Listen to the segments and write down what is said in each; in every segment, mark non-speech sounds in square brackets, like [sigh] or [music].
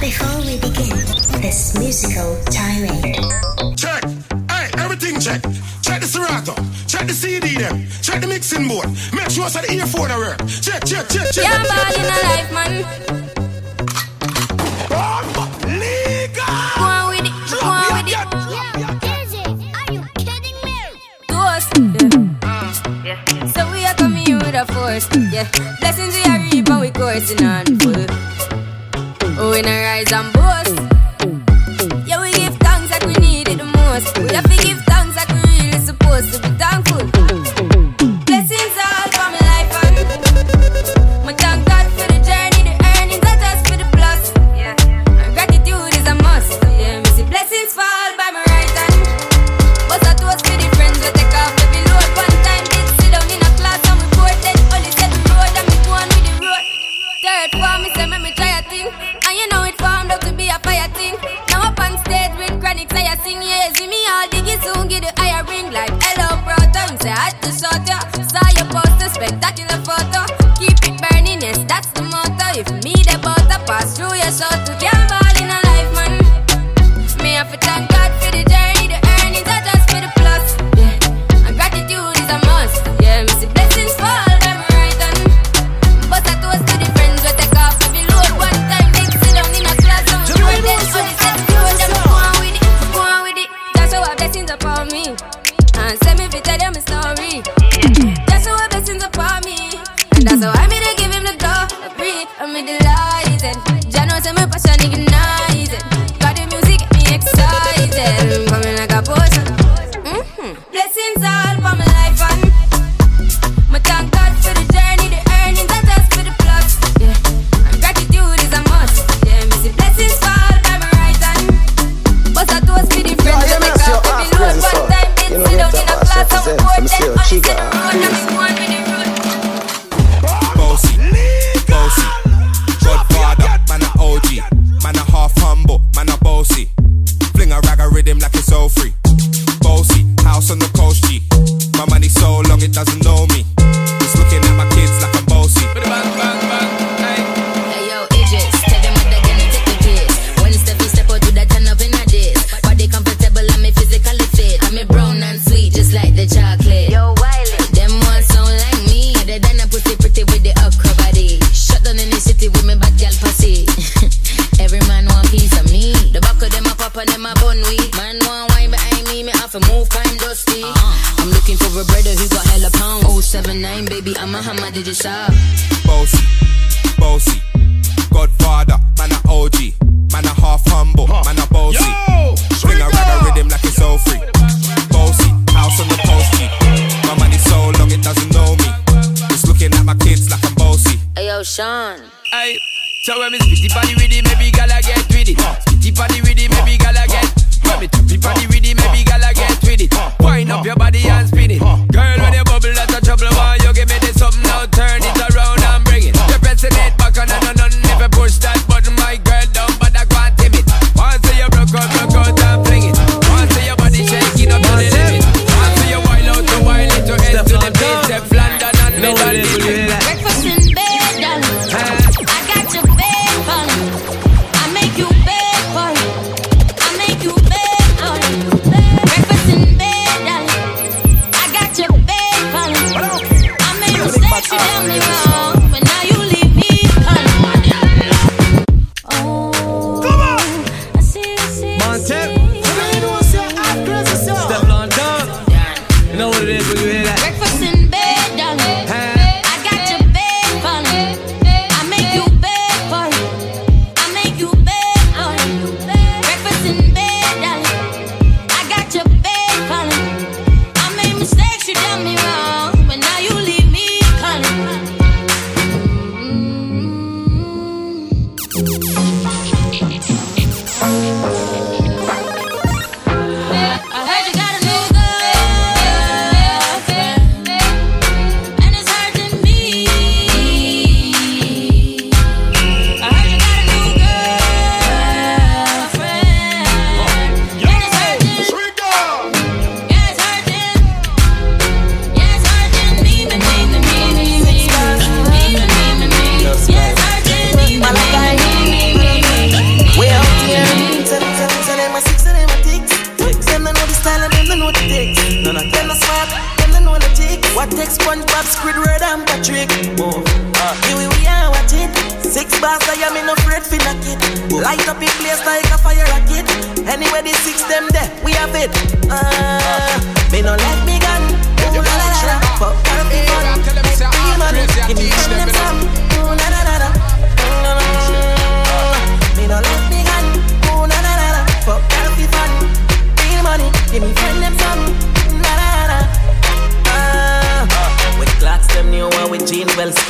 Before we begin this musical tirade, check. Hey, everything check. Check the Serato. Check the CD there. Check the mixing board. Make sure it's the earphone are. Check, check, check, check. Yeah, in a life, man. course. Yeah, blessings we are reaping, we coursing on full. Oh, in a rise and. desire.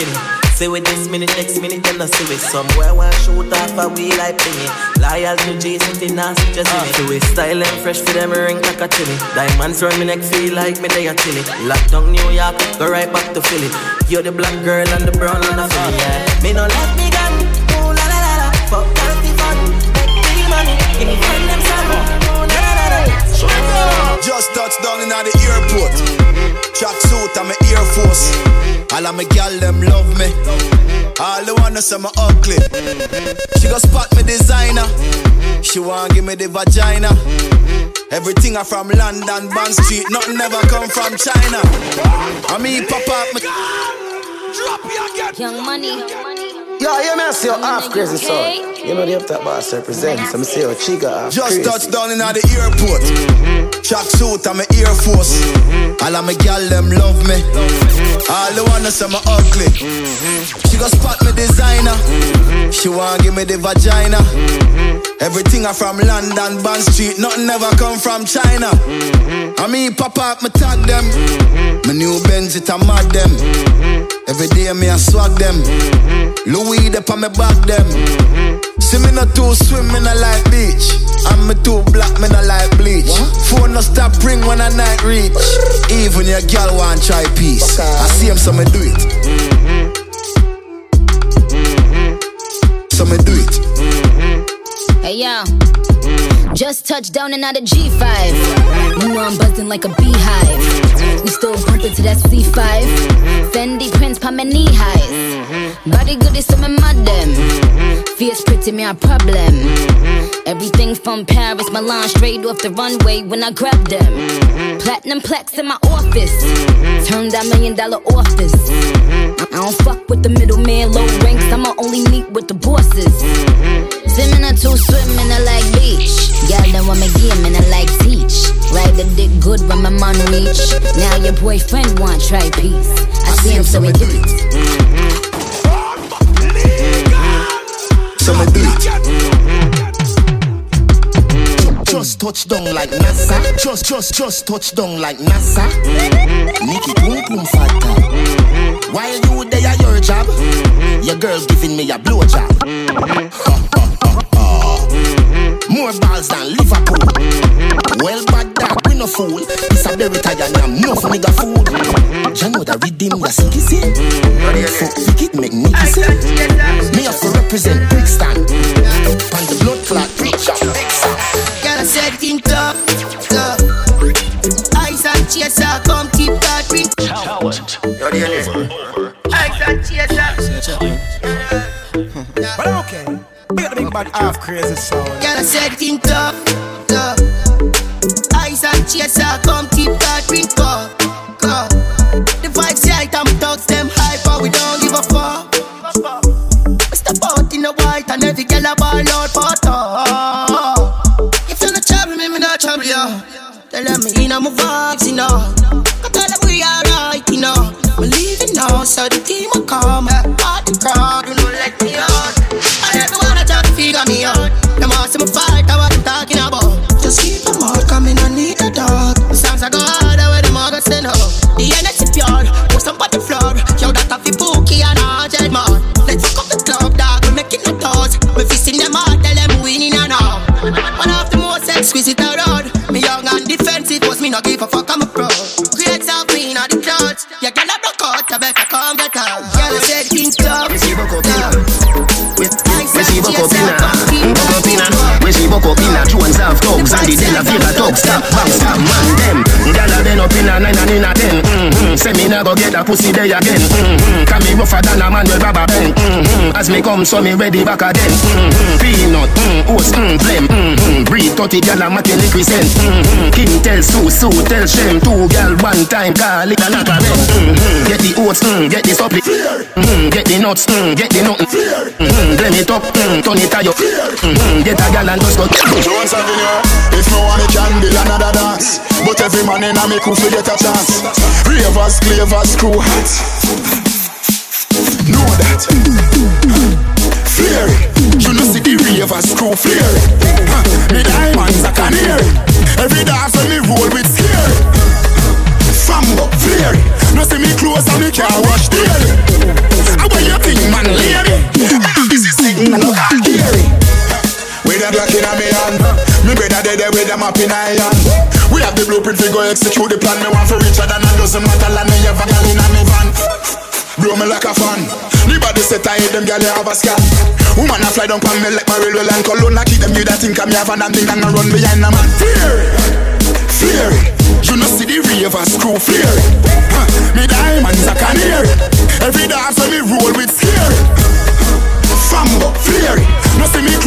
Jeans well skinny. Say with this minute, next minute, then I see it somewhere. One shoot off a wheel like thingy. Loyal to Jesus, the nasty just in it. Uh. Do it style and fresh for them ring like a chili. Diamonds round me neck, feel like me they a chili. Lockdown New York, go right back to Philly. You're the black girl and the brown and the Philly. Uh. Yeah. Me no let me gun. Ooh la la la la. Fuck healthy fun. Make me money. Give me friend them some. Uh. Ooh la la la la. Just touched down in the airport. Mm-hmm. Track suit and my Air Force. Mm-hmm. All of my gal them love me. All the wanna say me ugly. She go spot me designer. She want give me the vagina. Everything I from London, Bond Street. Nothing ever come from China. I mean, pop up me. Drop me again. Young money. Yo, you man see your half crazy son. You know the up top boss represents. I'm see your chiga half Just crazy. touched down in the airport. Track suit and my Air Force. Mm-hmm. All of my gal them love me. Mm-hmm. All the wanna say me ugly. Mm-hmm. She go spot me designer. She want give me the vagina. Everything I from London, Bond Street. Nothing ever come from China. I mean, pop up, me tag them. My new Benz, it a mad them. Every day me I swag them. Louis, they on me back them. See me not too swim, me not like beach. And me too black, me not like bleach. Phone no stop ring when I night reach. Even your girl want try peace. I see him, so me do it. Mhm Mhm so me do it. Mhm Hey yo, just touched down and out of G5. You know I'm buzzing like a beehive. We still bumping to that C5. Fendi prints pa my knee highs. Body good is some mad them. Face pretty me a problem. Everything from Paris, Milan, straight off the runway when I grab them. Platinum plaques in my office. Turn that million dollar office. I don't fuck with the middleman, low ranks. I'ma only meet with the bosses. Swimming or two swimming, I like beach. Then want me game and I like teach. Ride the dick good when my man reach. Now your boyfriend want try peace. I see him, so we do it. So me do it. Just touch down like NASA. Just, just, just touch down like NASA. Mm-hmm. Nikki boom boom fatta. Mm-hmm. While you there at your job, mm-hmm. your girl giving me a blowjob. Ha, ha, ha, ha. More balls than Liverpool. Well, bad dog, we no fool. It's a very tired yam, enough nigga food. You know the rhythm, ya sicky see. Fuck wicked, make nigga see. Me have to represent Brixton. And the blood clot preacher, big son. Girl, I said think tough, tough. Eyes and chaser, come keep that ring. Talent. Eyes and chaser. [laughs] But I'm okay. We got the big bad half crazy sound. Girl, I said think tough, tough. Eyes and chaser, pussy there again. Mm-hmm. Me rougher than a man with rubber band. Mm-hmm. As me come, so me ready back again. Mm-hmm. Peanut, mm, oats, mm, flame. Mm-hmm. Breed 30 gal make liquid scent. Mm-hmm. King tell Sue, Sue tell Shem. Two gal one time, call it a a mm-hmm. Get the oats, mm, get the supply. Mm-hmm. Get the nuts, mm, get the nut. Mm-hmm. Blame it up, mm, turn it a yo. Mm-hmm. Get a gal and just go. Jones Avenue, if no one can build another dance. But every man in a me crew get a chance. Ravers, clavers, screw hats. Know that. Flare You know see the ravers, screw flare huh. Me diamonds a canary. Every dance when me roll with scare Fambo, flare No see me clothes and me car wash daily. How about you think man lady? Ah, this is signal, how scary with a black in a me hand. Me brother dead with a map in iron We have the blueprint we go execute the plan. Me want for richer than a dozen metal And me have a gal in a me van Blow me like a fan. Nobody say tired them gal you have a scan. Woman a fly down pan me like my railway line. Cologne I keep them you that think I'm have and I'm run behind man. Fear Fear You know see the ravers screw fear huh. Me diamonds a canary Every dance when me roll with scare Fambo, flare No see and me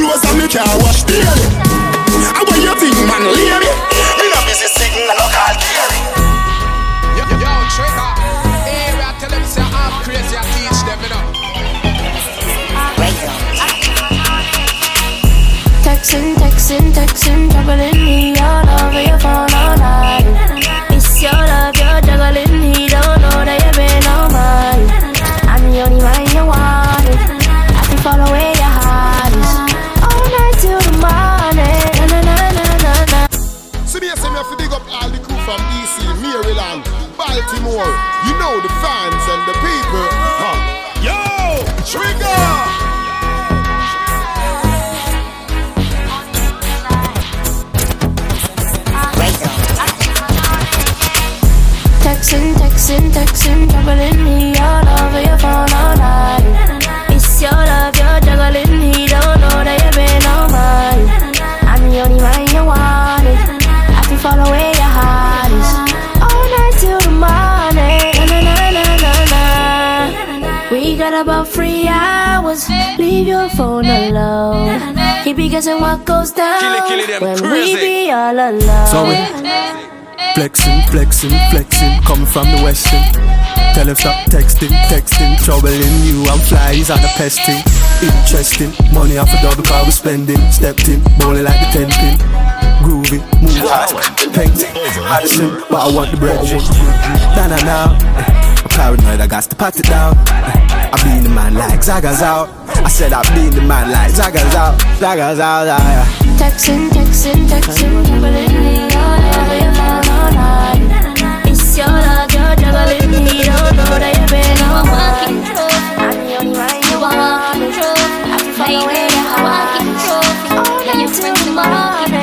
Him stop texting, texting, troubling you. I'm flies on the pesting. Interesting, money off a double car we spending. Stepped in, bowling like the ten pin. Groovy, move fast, painting. Addison, but I want the bread. Nah, nah, nah. I'm paranoid, I got to pat it down. I been the man like Zaga's out. I said I been the man like Zaga's out. Zaga's out, yeah. Texting, texting, texting, juggling me all over your phone all night. It's your love, you're juggling me, I'm the only one you want. I can follow where your heart is. All night till the.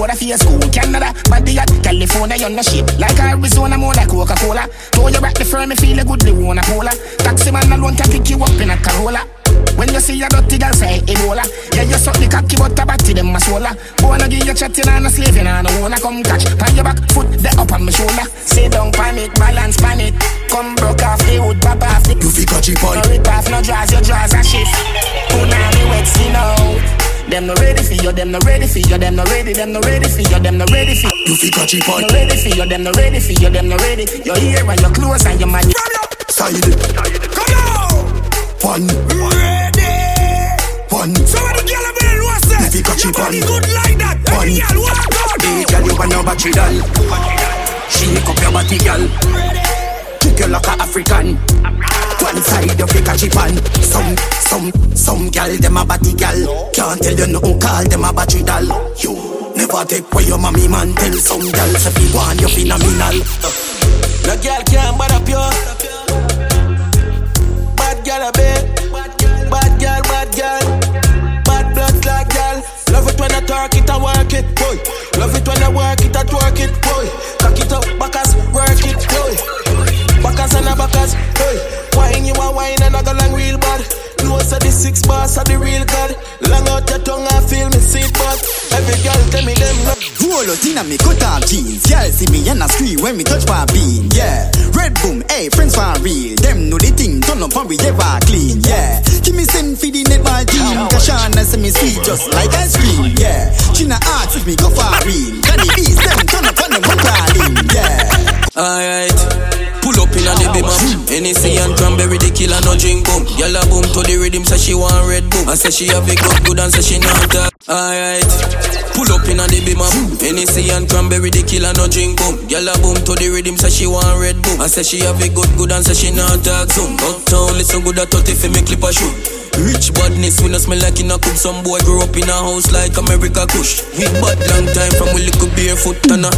border for your school Canada, body at California, on the ship. Like Arizona, more like Coca-Cola. Though you back the firm, you feel a goodly one a polar Taxi man alone can pick you up in a Corolla. When you see a dirty girl say Ebola. Yeah, you suck the cocky but a batty them a swola Wanna give you chatting and a slaving and a wanna come catch. Pan your back, foot the up on my shoulder. Say don't panic, balance panic. Come broke off the wood, pop off the You fi catch it boy. No rip off, no draws, your draws a shift Punani wet, see now them no ready for you, them no ready for you, them no ready, them no ready for you, them no ready for you. You fi catch it on. No ready for you, them no ready for you, them no ready. Your ear and your clothes and your man. Side. Come on. One. Ready. One. So when the girl have been lost You fi catch Your it on. good like that One. Every girl walk out Hey, girl, you want your battery doll. Shake up your body, girl. Kick you like a African. One side you fi catch it on. Some, some, some girl them a body girl. Can't tell you nothing, call them a battery doll. You never take away your mommy man. Tell some girl if you want you phenomenal. No girl can't bad up you. Bad girl a bit. Bad girl, bad girl. Bad blood like girl. Love it when I talk it and work it, boy. Love it when I work it and twerk it, boy. Cock it up, backers, work it, boy. Backers and a backers, boy. Wine you a wine and I go long real bad. Close of the six bars of the real god. Long out your tongue, I feel me seat but Every girl tell me them. Roll out in a me cut off jeans. Y'all see me and I scream when me touch my bean. Yeah. Red boom, hey, friends for real. Them know the thing, turn up and we ever clean. Yeah. Give me send for the netball team. Kashana say me sweet just like ice cream. Yeah. China arts if me go for real. Can the them turn up and them one crawling. Yeah. Alright. Up in a the bima Hennessy and cranberry the killer no drink boom. A boom to the rhythm say she want red boom. And say she have it good good and say she not Alright Pull up in a the bima Hennessy and cranberry the killer no drink boom. Gyal a boom to the rhythm say she want red boom. I say she have a good good and say she not talk soon Uptown listen good at 30 for me clip a shoe Rich badness, we no smell like in a. Some boy grew up in a house like America Kush. We bad long time from we little barefoot and a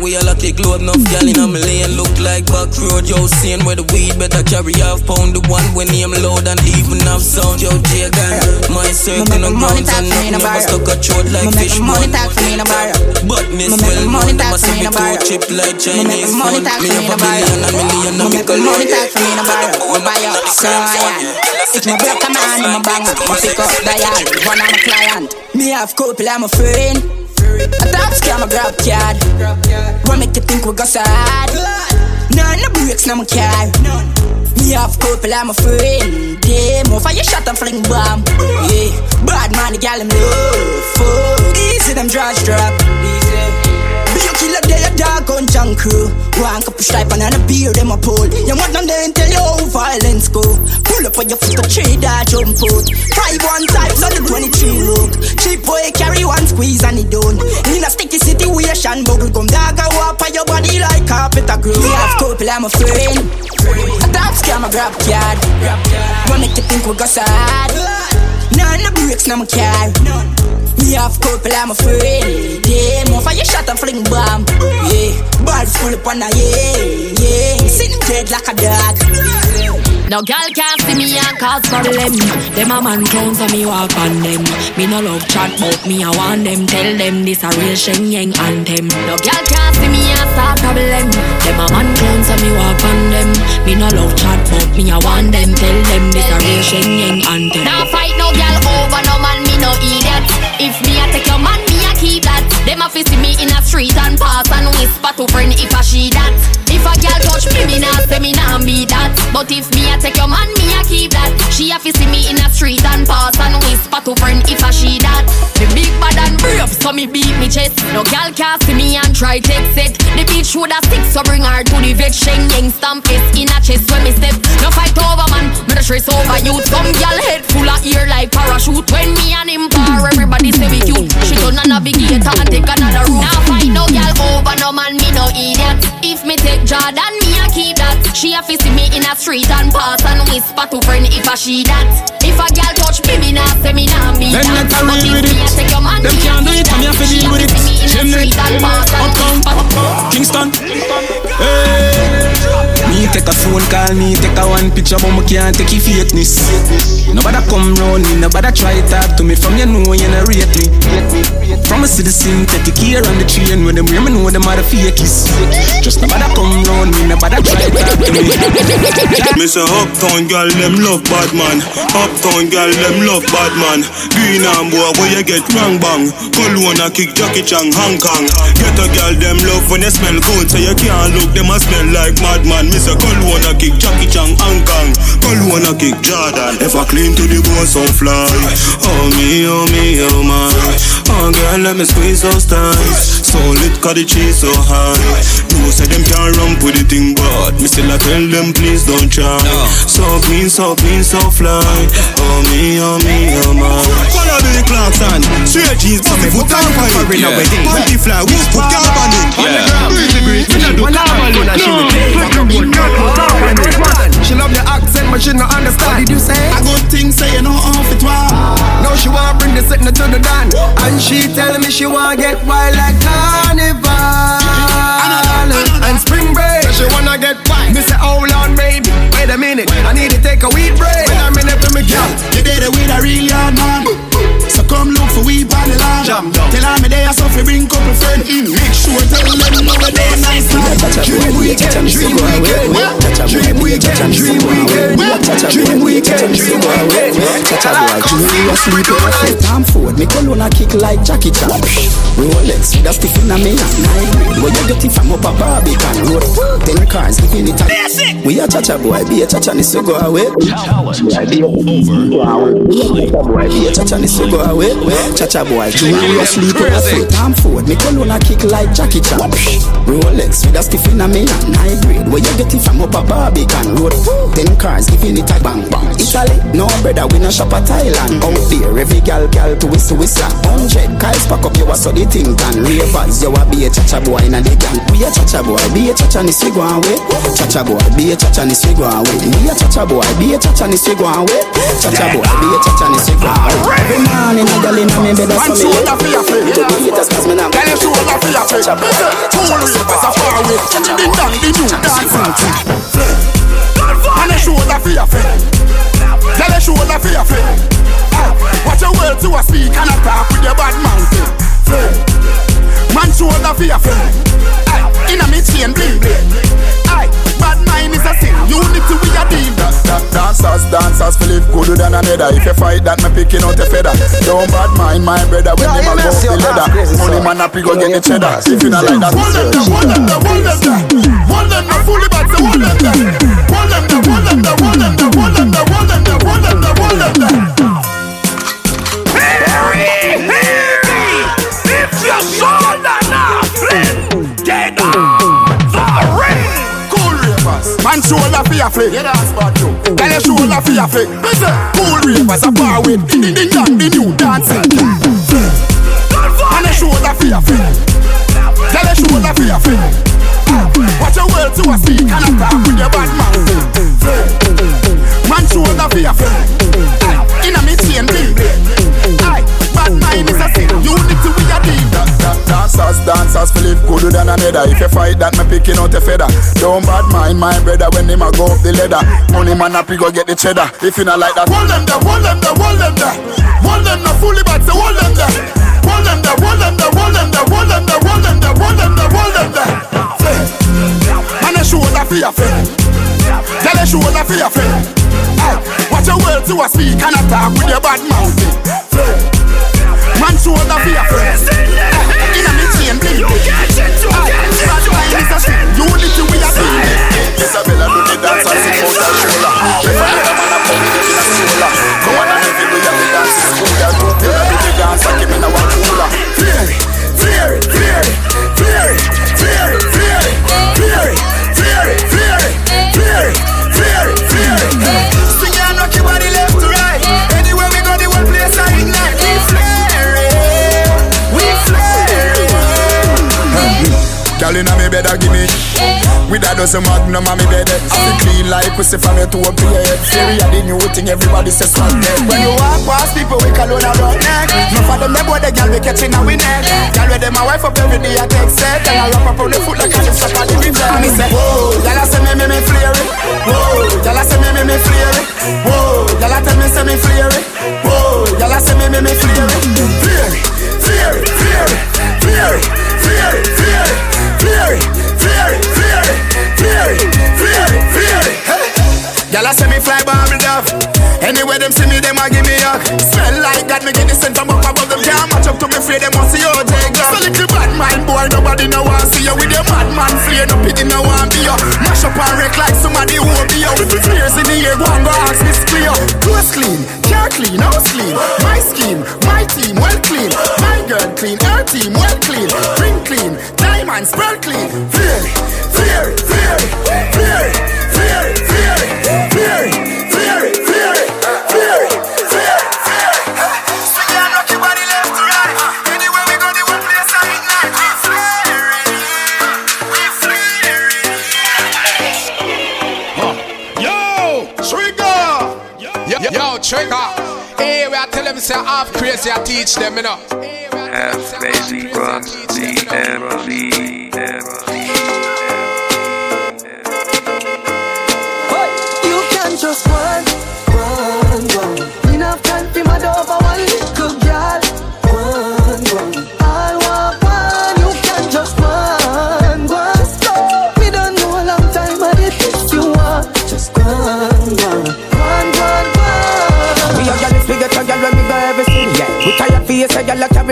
We all a kick load enough gal in a million Look like back road, yo, seeing where the weed better carry half pound. The one when name loud and even have sound, yo, J-Gang My circle no grounds and nothing never stuck a throat like fish money talk for me in a bar. Badness Me well known, money them a for me me too chip like Chinese Me money talk Me for me have a a bar. billion, a million, a Me money talk for me in a bar. Me buy up, so I It's my broke man, I'm a banger. Me pick up dial, one of my client. Me have couple, I'm a friend. A top scam, a grab card. What make you think we go sad? None no breaks, no my car. Me have couple, I'm a friend. Yeah, more fire shot and fling bomb. Yeah, bad man, the gal him love. Fuck, easy them drugs drop. Easy. Be a dog on junk crew. One cup of stripe and a beer, them a pull. You want them then tell you how violence go. Pull up on your foot, tree that jump out. Five one types on the 23 rook. Cheap boy carry one squeeze and he done. In a sticky situation, bubble gum dog a walk on your body like carpet a groove. Me have couple, I'm a friend. A top scam, a grab card. What make you think we go sad? None no breaks, no my car. Me have couple, I'm a friend. Yeah, more fire shot and fling bomb. Yeah, ball full up on a yeah, yeah. Sitting dead like a dog. No girl can't see me and cause problem. Them a man clowns and me walk on them. Me no love chat but me I want them. Tell them this a real Shen Yeng anthem. No girl can't see me and start problem. Them a man clowns and me walk on them. Me no love chat but me I want them. Tell them this a real Shen Yeng anthem. Now fight no girl over no man, me no idiot. If me I take your a keep that. Them a see me in a street and pass and whisper to friend if I she that. If a girl touch me, me nah say me nah be that. But if me a take your man, me a keep that. She a see me in a street and pass and whisper to friend if I she that. Me big bad and brave, so me beat me chest. No girl can see me and try take set. The bitch woulda stick, so bring her to the vet. Shen Yeng stamp it in a chest when me step. No fight over man, me no stress over you. Some girl head full of ear like parachute. When me and him par, everybody say we cute. She don't none a navigator and take another route. Now fight no girl over no man, me no idiot. If me take Jordan, me a keep that. She a fi see me in a street and pass and whisper to friend if I she that. If a girl touch me, me nah say me nah be Then that. let her But real if with me a it. take your man, Them me a can't do keep it, that. me have to She deal a with fi it. see me in a Chimney, street and pass and uptown, Kingston. Hey. Take a phone call, me take a one picture, but me can't take your fakeness. Nobody come round me, nobody try talk to me. From you know you not rate me. From a citizen, take the care on the train when them hear me know them are the fakies. Just nobody come round me, nobody try talk to me. Me say uptown girl them love bad man. Uptown girl them love bad man. Green and boy where you get wrong bang. Call Cologne a kick Jackie Chan Hong Kong. Get a girl them love when they smell good, so you can't look them a smell like madman. Me say Cologne a kick Jackie Chan Hong Kong. Cologne a kick Jordan. If I clean to the bone, so fly. Oh me, oh me, oh my. Oh girl, let me squeeze those thighs. So lit, cause the cheese so high. No say them can't run with the thing, but me still I tell them please don't try. So clean, so clean, so fly. Oh me, oh me, oh my. Follow the clocks on. Straight jeans, pussy foot on fire. Yeah. Party fly, we put carbon in. Yeah. Breezy breeze, me not do carbon she no understand. What did you say? A good thing say you know off it was. Now she wanna bring the sitting to the dan, and she tell me she wanna get wild like carnival and spring break. Cause she wanna get wild. Me say, hold on, baby, wait a minute, I need to take a weed break. Wait a minute for me, girl. You did it with a real yard man. So come look for we on the land. Jam down. Tell her me there so fi bring couple friend. Mm, make sure tell them know where they nice man. Dream weekend, dream weekend, dream weekend, dream weekend, dream weekend, dream weekend. Chacha boy, Junior you sleep in a fit Time forward, me cologne a kick like Jackie Chan Rolex with a stiff in a me hand Nine where you get it from up a Barbican Road Ten cars, giving it a We a Chacha boy, be a Chacha, this you go away Chacha boy, be a Chacha, this you go away Chacha boy, you sleep in a fit Time forward, me cologne a kick like Jackie Chan. Rolex with a stiff in a me hand Nine grade, where you get it from? Up a Barbican Road. Ten cars, giving it a bang bang. Italy, no brother, we no shop a Thailand. Out there, every gal gal to whistle whistle Hundred guys pack up, you a so the thing can. Ravers, you a be a chacha boy in a the gang. We a chacha boy, be a chacha ni go away Chacha boy, be a chacha ni we go away We a chacha boy, be a chacha ni go away Chacha boy, be a chacha ni we go away Every morning a gal in a me bed me shoulder for your friend. To the haters cause me now Tell your shoulder for your friend. Cool ravers are far away. The dang the new dancing team. And a shoulder for your friend. Tell your shoulder for your friend. Ah, Watch your words to a speak and a talk with your bad mouth. Man shoulder for your friend. Aye, me chain bling bling. Aye, bad mind is a sin. Unity we a deal. Da, da, dancers, dancers, feel live good than another. If you fight that, me picking out a feather. Don't bad mind my brother when him a go off the leather. Money man a go get the cheddar. If you not like that, hold them there, hold them there, hold them there. Hold them there, fully back, so hold them there. Hold them there, hold them there, hold them there, hold them there, hold them there, hold them there, hold them there. Man shoulder fi your flick. Yeah, that's bad too. Tell your shoulder fi your flick. Listen, cool ravers a bar with the the young, the new dancing. And a shoulder for your flick. Tell your shoulder for your flick. Watch your words to a speak and a talk with your bad mouth. Man shoulder for your flick. In a me chain bling bling. Dancers, dancers, feel live good than another. If you fight that, me picking out a feather. Don't bad mind my brother when him a go up the ladder. Money man up, he go get the cheddar. If you not like that, hold them there, hold them there, hold them there. Hold them there, fully back, so hold them there. Hold them there, hold them there, hold them there, hold them there, hold them there, hold them there, hold them there. And a shoulder for your friend. Tell a shoulder for your friend. Watch your words to a speak and a talk with your bad mouth. Man shoulder for your friend. You can't you can't change, you can't change. We are building. Isabella do the dance and sing out her shoulder. Bed a gimme eh. With a dozen magnum on me bed eh. I feel eh. clean like pussy from your toe to your head Theory a the new thing everybody says swag dead When you walk past people we call on a rock neck. Enough of them they boy the girl we catching a we neck. Girl with them a wife up every day I take set. And I wrap up on the foot like I just suck on the river Me say whoa, girl I say me me me flare it Whoa, girl I say me me me flare it Whoa, girl I tell me say me flare it Whoa, girl I say me me me flare it Flare it, flare it, flare it, flare it, flare it, flare it Fury, fury, fury, fury, fury, fury. Hey. Y'all see me fly bubble dove. Anywhere them see me, them a give me a smell like God. Me get the scent from up above them. Can't match up to me, fear them want see you take off. So little bad mind boy, nobody know want see you with your mad man flare. No pity, no one be you. Mash up and wreck like somebody who be you. With the tears in the air, go and go ask me clear. Clothes clean, car clean, house clean. My scheme, my team, well clean. My girl clean, her team, well clean diamond, spread clean Flare, flare, flare, say half crazy, I teach them, you know. Half crazy from the MC. You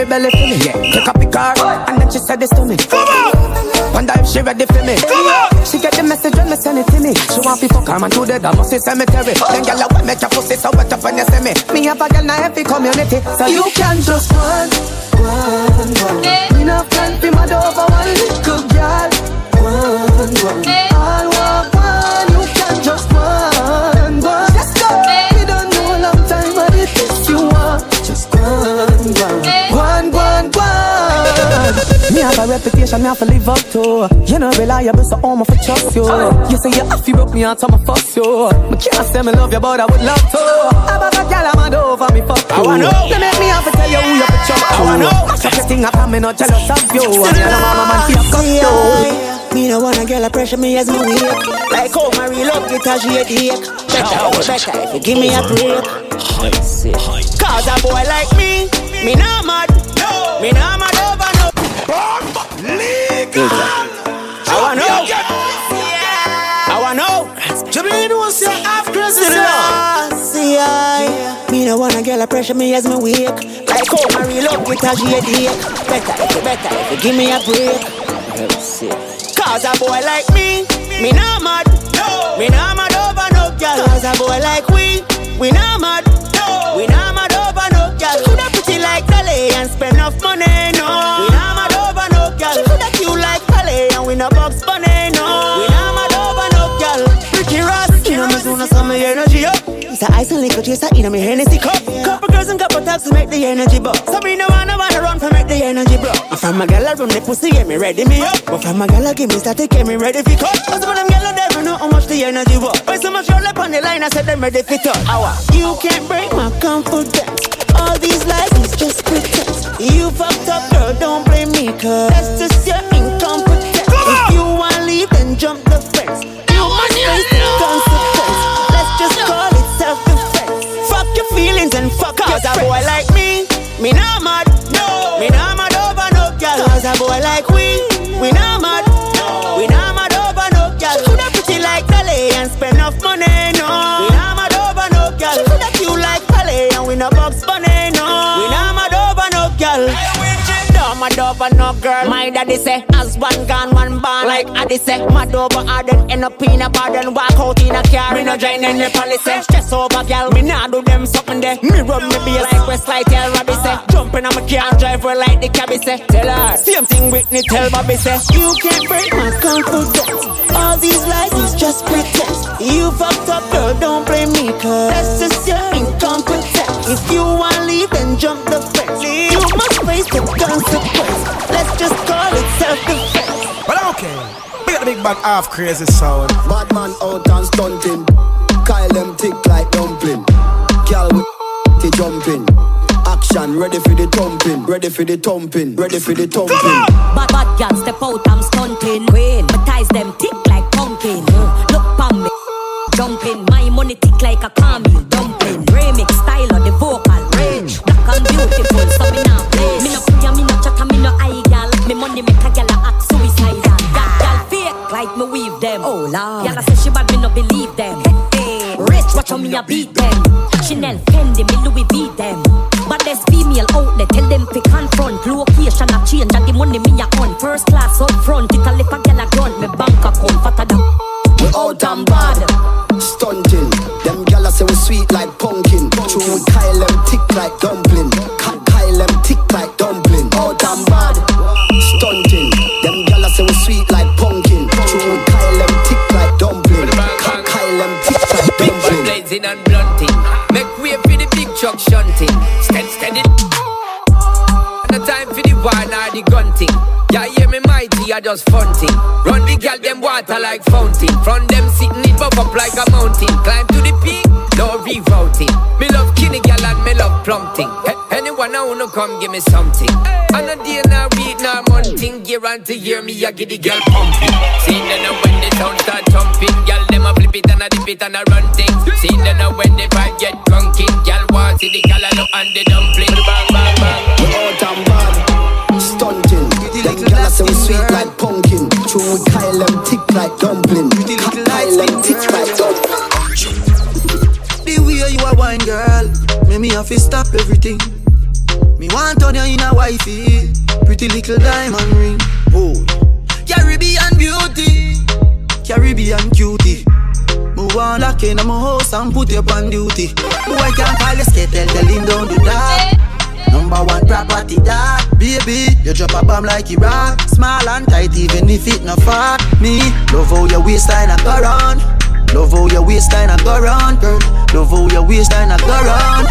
a girl a carry belly for me. Yeah. Take a pick her, and then she said this to me. Come on. Wonder if she ready for me. Come on. She get the message when me send it to me. She want to fuck her man to the damn cemetery. Then girl a want make your pussy so wet up when you see me. Me have a girl na every community, so you can just run, run, run. Enough time for my over one little girl. Run, run. All walk one, have a reputation me have to live up to. You know reliable, so I'm for trust you. You say you have to broke me out, so I'ma fuss you. Me can't say me love you, but I would love to. I'm a girl, I'm mad over me fuck you. I wanna know. They make me have to tell you who you for trust I wanna know. Mash up your thing up, I'm not jealous of you. You know I'm a man for your cuss you. Me no wanna girl a pressure me as me wake Like how my real love get a shade ache Better, better if you give me a break Cause a boy like me me nah mad. Me nah mad over no. Bomb legal. I wanna know. I wanna know. Jimmy knows you have crazy See I. Me no wanna girl a pressure me as me wake. Like how my real love get a shade Better if you better if you give me a break. Cause a boy like me, me nah mad. No. Me nah mad over no girl. Cause a boy like we, we nah mad. No. We nah mad over no girl. Coulda pretty like Dolly and spend enough money, no. We you know me soon as some energy up. It's a ice and liquor chaser in a me Hennessy cup. Couple girls and couple taps to make the energy bust. So me no wanna wanna run for make the energy bro. I'm from a gal I run the pussy, get me ready me up. But from a gal give me static, get me ready for cut. Cause of them gal I never know how much the energy was. Why so much roll up on the line, I said them ready for. Hour. You can't break my confidence. All these lies is just pretense. You fucked up, girl, don't blame me, cause that's just your incompetence. If you wanna leave, then jump the fence. You must face the consequence. Feelings and fuck Cause a boy like me, me not mad. No. Me not mad over no girl. Cause a boy like we, we not mad. Over no girl. My daddy say, as one gone, one born. Like Addy say, mad over then end up in a then walk out in a car. Me no join any policy. Stress over girl, me nah do them something there. Me run me be like Westlight, tell Robbie say. Uh-huh. Jump in a my car, drive like the cabby say. Tell her, same thing Whitney tell Bobby say. You can't break my confidence. All these lies is just pretense. You fucked up, girl, don't blame me, cause that's just your incompetence. If you wanna leave, then jump the fence. You must face the consequence. Let's just call it self-defense. But okay, we got the big bad half crazy sound. Bad man out and stunting. Kyle them tick like dumpling. Girl with the jumping. Action, ready for the thumping, ready for the thumping, ready for the thumping. Bad bad girl step out, I'm stunting. Queen, my ties them tick like pumpkin. Look pon me, jumping. My money tick like a caramel dumpling. Remix style of the vocal range. Black and beautiful, so me now play. Me no play, me no chat, me no eye gal. Me money make a gal act suicidal. That gal fake like me weave them. Oh lord, gal say she bad, me no believe them. Rich, watch how me a beat them. Chanel, Fendi, me Louis V them. But there's female out there, tell them to confront. Location a change, and the money me a on. First class up front, it a lip a gyal a grunt. Me bank account fatter than. We out and bad, stunting. Them gyal say we sweet like pumpkin. True, we Kyle them thick like dumpling. Kyle them thick like dumpling. Out and bad, stunting. Them gyal say we sweet like pumpkin. True, we Kyle them thick like dumpling. Kyle them thick like Big dumpling. one blazing and blunting. Make way for the big truck shunting. Steady, steady. No time for the war nor the gun thing. Yeah, hear me mighty, I just funting. Run the gal them water like fountain. From them sitting it buff up like a mountain. Climb to the peak, no rerouting. Me love kinny gal and me love plumping. Hey, anyone I wanna come give me something. And a day now week now thing. On to year me I get the girl pumping. See then uh, when the sound start jumping, gal them a flip it and a dip it and a run things. See then uh, when the vibe get drunken, gal want see the gal and the dumpling. Bang bang bang. We out and bad. Gyal we sweet like pumpkin. True, we Kyle them thick like dumpling. Kyle them thick like dumpling. The way you a wine, girl, make me have to stop everything. Me want turn you in a wifey, pretty little diamond ring. Oh, Caribbean beauty, Caribbean cutie. Move on lock in my house and put you on duty. Boy can't call you skate, tell tell him don't do that. Number one property that Baby, you drop a bomb like Iraq Small and tight even if it not fat Me, love how your waistline a go round. Love how your waistline a go round, girl. Love how your waistline a go round.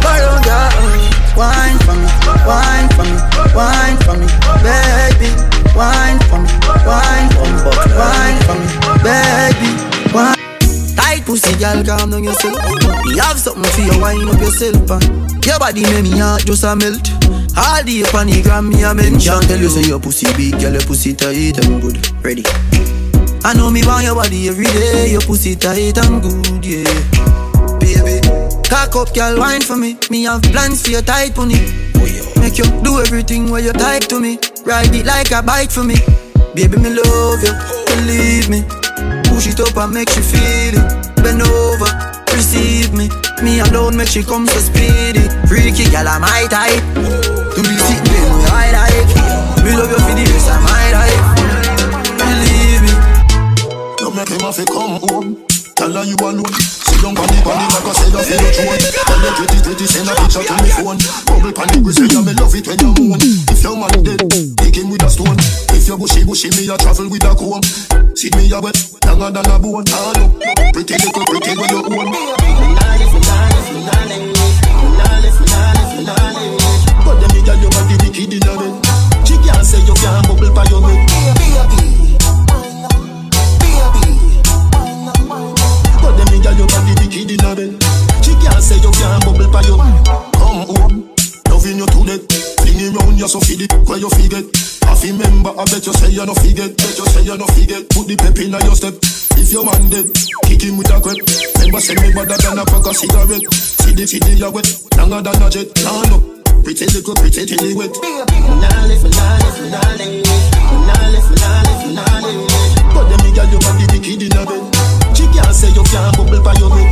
Go round, girl. Wine for me, wine for me, wine for me Baby, wine for me, wine for me, wine for me Baby, girl, calm down yourself. You have something for you, wine up yourself and Your body make me heart just a melt. All the up on the gram, me a mention. Tell you say your pussy big, girl, your pussy tight and good. Ready? I know me want your body every day. Your pussy tight and good, yeah. Baby Cock up, girl, wine for me. Me have plans for your tight pony. Make you do everything where you type to me. Ride it like a bike for me. Baby, me love you, believe me Push it up and make she feel it Bend over, receive me Me alone make she come so speedy Freaky girl, I'm my type To be sitting there with I like Me love you for the rest of my life Believe me You make him have to come home. Tell her you alone. Sit down on the body like I say you feel your throne. Tell you pretty pretty send a picture to me phone. Bubble pan the grizzly, yeah me love it when you moan. If your man dead, take him with a stone. If you bushy bushy, me a travel with a comb. See me a wet, longer than a bone. Ah look, pretty little pretty when you own. But them nigga you the wicked in bed. She can't say you can't bubble by your head. But them nigga you the wicked in your bed. She can't say you can't bubble by your Come home, loving you to death. Fling around you so feed it where you forget. I remember, I bet you say you no forget. Bet you say you no forget. Put the pep in your step. If your man dead, kick him with a crep. Remember, say me better than a pack of cigarette. See the feed you wet, longer than a jet. Nah, look, pretty little, pretty till it wet. Nah, live, nah, live, nah, live. Nah, live, nah, live, nah, live. But them nigga, you got the wicked in your bed. She can't say you can't bubble by your head.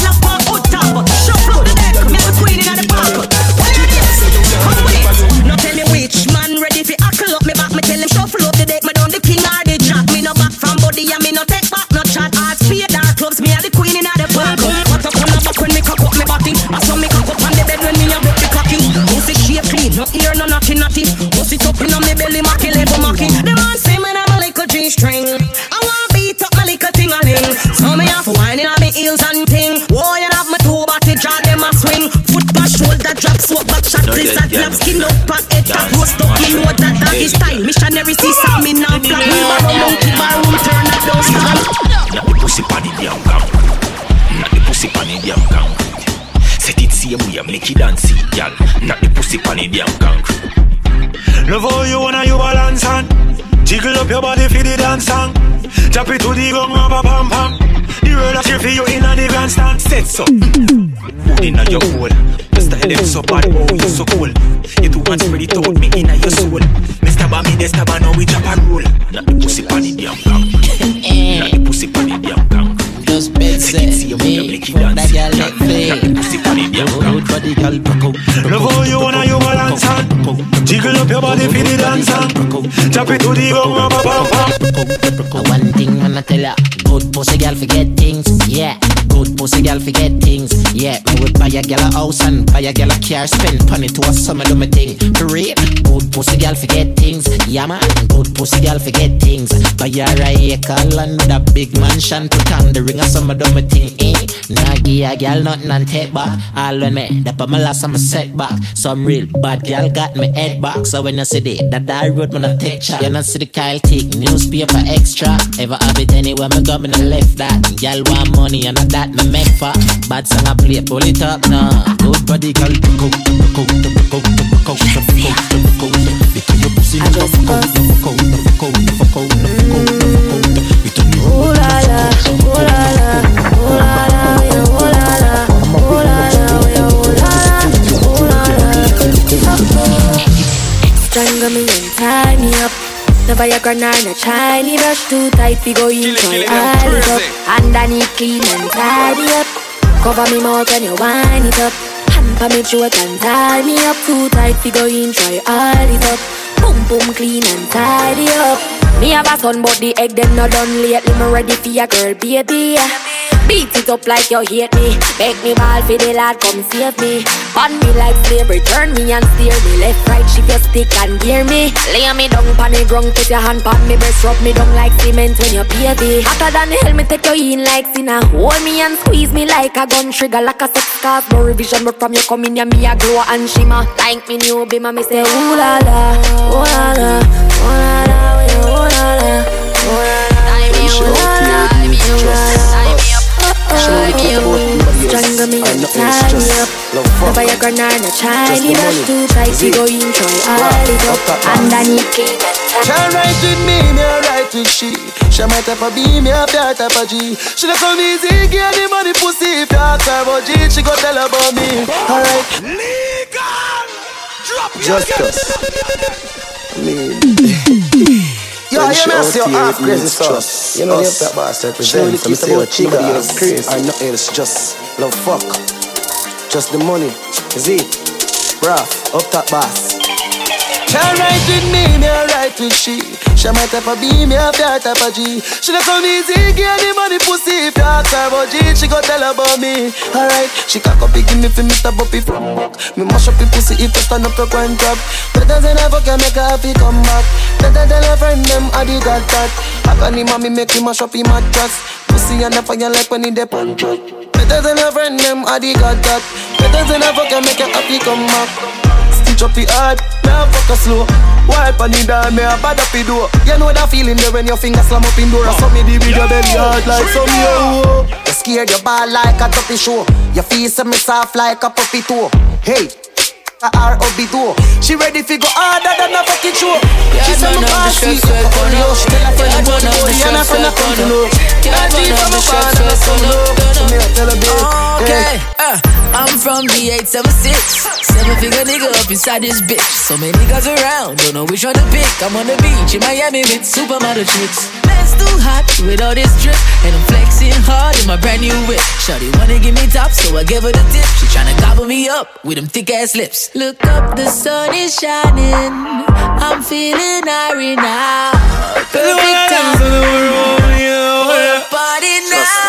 Last part out top, shuffle up the deck, me the queen in the park. It? Come it. Tell me which man ready fi hackle up me back. Me tell him shuffle up the deck. Me done the king or the jack. Me no back from body and me no take back no chat. Hard speed dark clubs. Me a the queen in the park. What up on when me cock up me body. I saw me cock up on the bed when me a broke the cocky. Pussy shape clean, no ear no naughty naughty. Pussy up in on me belly, macky level macky. The man say me I'm a little G string. Swap back shot, No, blizzard yeah, clap, yeah. skin up, back head tap, roast up. Me know that doggy style. Missionary see some me now flat. We borrow monkey bar room, turn up those style. Not the pussy pan the damn gang. Not the pussy pan the damn gang. Set it same way, make it dance, see, gal. Not the pussy pan the damn gang. Love how you wanna you balance on Jiggle up your body for the dance song Tap it to the gong, rubber pam pam The road that you feel you in a the grandstand Set so Food inna your hole مستهدف so bad, oh You so cool. the ones ready to put me in your soul Mr. Bami, this Taba, now we drop a roll. Not the pussy pan the damn gang Not the pussy pan the damn gang Just bed set me, fuck that girl, let play Baby, I'm out for the gal broke. Love how you wanna you balance on. Jiggle up your body for the dancer. on. Chop it to the gong, ba ba ba. One thing I'ma tell ya, good pussy gal forget things, yeah. Good pussy gal forget things, yeah. We would buy a gal a house and buy a gal a car, spend money to a summer do my thing. For good pussy gal forget things, yeah man. Good pussy gal forget things. Buy a acre land, a big mansion, put on the ring a summer do my thing, eh. Nah give a gal nothing and take back. All when me, that my last I'm a setback. Some real bad girl got me head back. So when you see the that die road when I take shot, you not see the Kyle take newspaper extra. Ever have it anywhere me go me no left that. Girl want money and a that me make for. Bad song I play, pull it up now. Good body girl, go, go, go, go, go, go, go, go, go, Because your pussy never fuck out, never fuck out, never fuck out, never fuck out, never fuck out, never fuck out. We turn you Ooh la la, ooh la la, ooh la la, Strangle me and tie me up. The Viagra nine a shiny brush too tight, we go in all it up. Underneath clean and tidy up. Cover me mouth when you wind it up. Pa me throat and tie me up too tight, we go in try all it up. Boom boom clean and tidy up. Me have a son, but the egg them not done lately. Me ready for your girl, baby. Beat it up like you hate me. Make me ball for the lad, come save me. On me like slavery, turn me and steer me. Left, right, shift your stick and gear me. Lay me down pon the ground, put your hand pon me breast, rub me down like cement when you baby. Hotter than hell, me take you in like sinner. Hold me and squeeze me like a gun trigger, like a sex cause no revision. But from you coming here, me a glow and shimmer. Like me new be me say ooh la la, ooh la la, ooh la la, ooh la la, ooh la la. Tie me, ooh la la, tie me, ooh la la. Strangle me and tie me up. The Viagra nine a shiny Rush too tight We go in try all it up Underneath clean and Can't ride with me, me a ride with she. She my type of B, me a fair type of G. She dey come easy, give the money pussy If you ask her about G, she go tell about me. Alright. Legal! Drop Just us [laughs] I mean [laughs] Yo, you know, see your half crazy stuff. You know, you have that boss represent. So me say your is crazy. I know it's just love fuck. Just the money. Is it? Bruh, up that boss. Can't write with me, with she She my type of B, me a fair type of G She dey come easy, give the money pussy If you ask her about G, she go tell about me. Alright, she cock up, give me for Mr. Buppy from back Me mash up the pussy if you stand up your grind top Better than ever can make her happy come back. Better than her friend them, I did got that. I can him me make him mash up him mattress. Pussy and the fire like when he dey on Better than her friend them, I did got that. Better than ever can make her happy come back Up the hard, me a fuck a slow Wipe on the down, me a bad up the door You know that feeling there when your finger slam up in door I saw me the video belly hard like some yo You scared your ball like a tuppy show Your face me soft like a puppy toe Hey R.O.B. door She ready fi go harder than a fucking show She say me pass sweet on yo She tell her friend about the body and her friend come to know That deep from a and a some know So me a tell her babe Okay, uh, I'm from the 876 Seven figure nigga up inside this bitch. So many niggas around, don't know which one to pick. I'm on the beach in Miami with supermodel chicks. Man's too hot with all this drip. And I'm flexing hard in my brand new whip. Shawty wanna give me top, so I give her the tip. She tryna gobble me up with them thick ass lips. Look up, the sun is shining. I'm feeling irie now. Perfect time. party now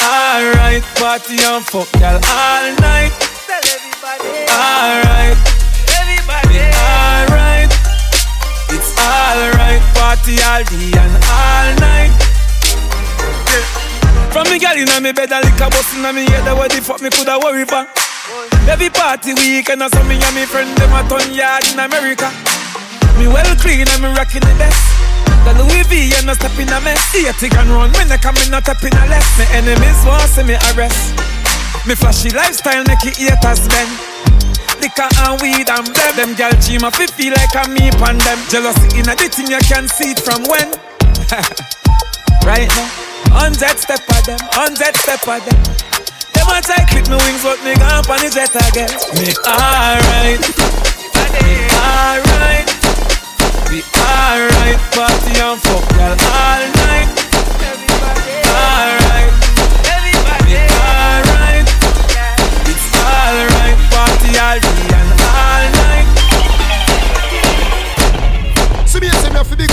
alright. Party and fuck y'all all night. Tell everybody. Alright, everybody. Alright, it's alright. Party all day and all night. Yeah. From me girl inna me bed a lick a bus inna me head. What the fuck me coulda worry for? Every party weekend and so me and me friend them a turn yard in America. Me well clean and me rocking the best. The Louis V and no step in a mess. 80 gun run when they come in not up in a less. My enemies want see me arrest. Me flashy lifestyle make it haters bend. Liquor and weed and blem. Them gal cheat my fi feel like I'm me pan them. Jealousy in a the thing you can see it from when. [laughs] right now, hundred step of them, hundred step of them. Them a try clip me wings, but me gone on the jet again. Me alright, alright, be alright. Party and fuck y'all all night. Alright. Be alright. It's alright. Party all day and all night. Me me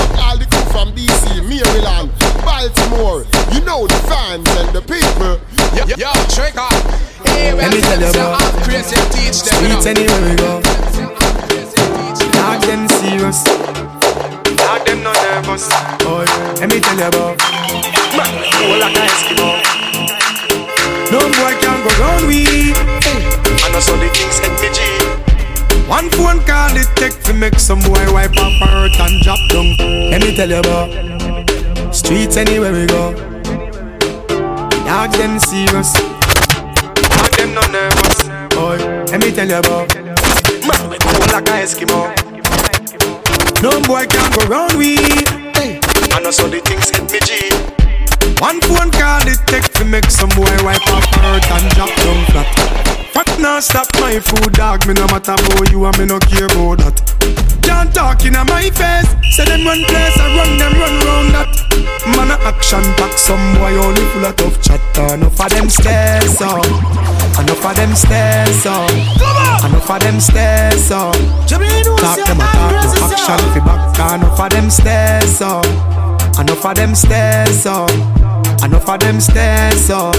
to from DC, Maryland, Baltimore. You know the fans and the people. Yo, yo, Trigga. Hey, Let me tell you about. Crazy, teach them. Streets anywhere we go. Talk them serious. Dog them no nervous. Oh, let me tell you about. Man, cool like a Eskimo. No boy can go round we. And also the things hit me G. One phone call it take to make some boy wipe up hurt and drop down. Let me tell you about. Streets anywhere we go. Dog them serious. Dog them no nervous. Boy, let me tell you about. Man, cool like a Eskimo. Oh. No boy can go round we. And also the things hit me G. One phone call it take to make some boy wipe up her hurt and drop down flat. Fuck now stop my food dog, me no matter about you and me no care about that. Can't talk in my face, say them run place, I run them run round that. Man a action pack, some boy only full of tough chatter. Enough of them stairs up, uh. enough of them stairs up, uh. enough of them stairs up. Uh. Talk them a talk, no action fi back, enough of them stairs up, enough of them stairs up. Enough of them stairs up.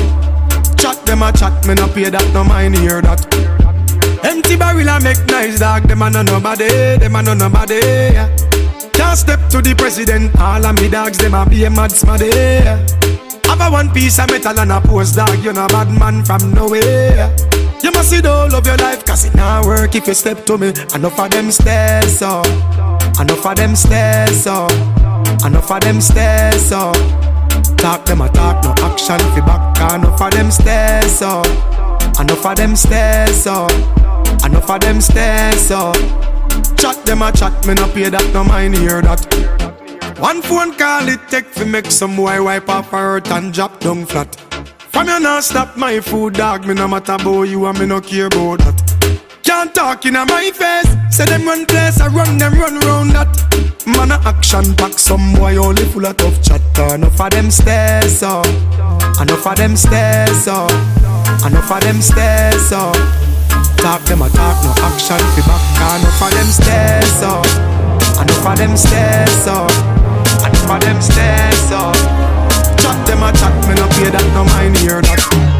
Chat them a chat, me no pay that, no mind hear that. Empty barrel a make nice dog, them a no nobody, them a no nobody. Yeah. Can't step to the president, all of me dogs, them a be a mad smaddy. Yeah. Have a one piece of metal and a post dog, you no bad man from nowhere. You must see the whole of your life, cause it not work if you step to me. Enough of them stairs up, enough of them stairs up, enough of them stairs up. Talk them a talk, no action fi back. Enough of them stairs up Enough of them stairs up Enough of them stairs up Chat them a chat, me no pay that, no mind hear that. One phone call it take fi make some boy wipe off her hurt and drop down flat. From you not stop my food dog, me no matter about you and me no care about that Can't talk in my face, say them run place, I run them run round that Man a action pack, some boy only full of tough chatter. Enough of them stairs up, enough of them stairs up, enough of them stairs up. Talk them a talk, no action fi back. Enough of them stairs up, enough of them stairs up, enough of them stairs up. Chat them a chat, me no pay that, no mind hear that.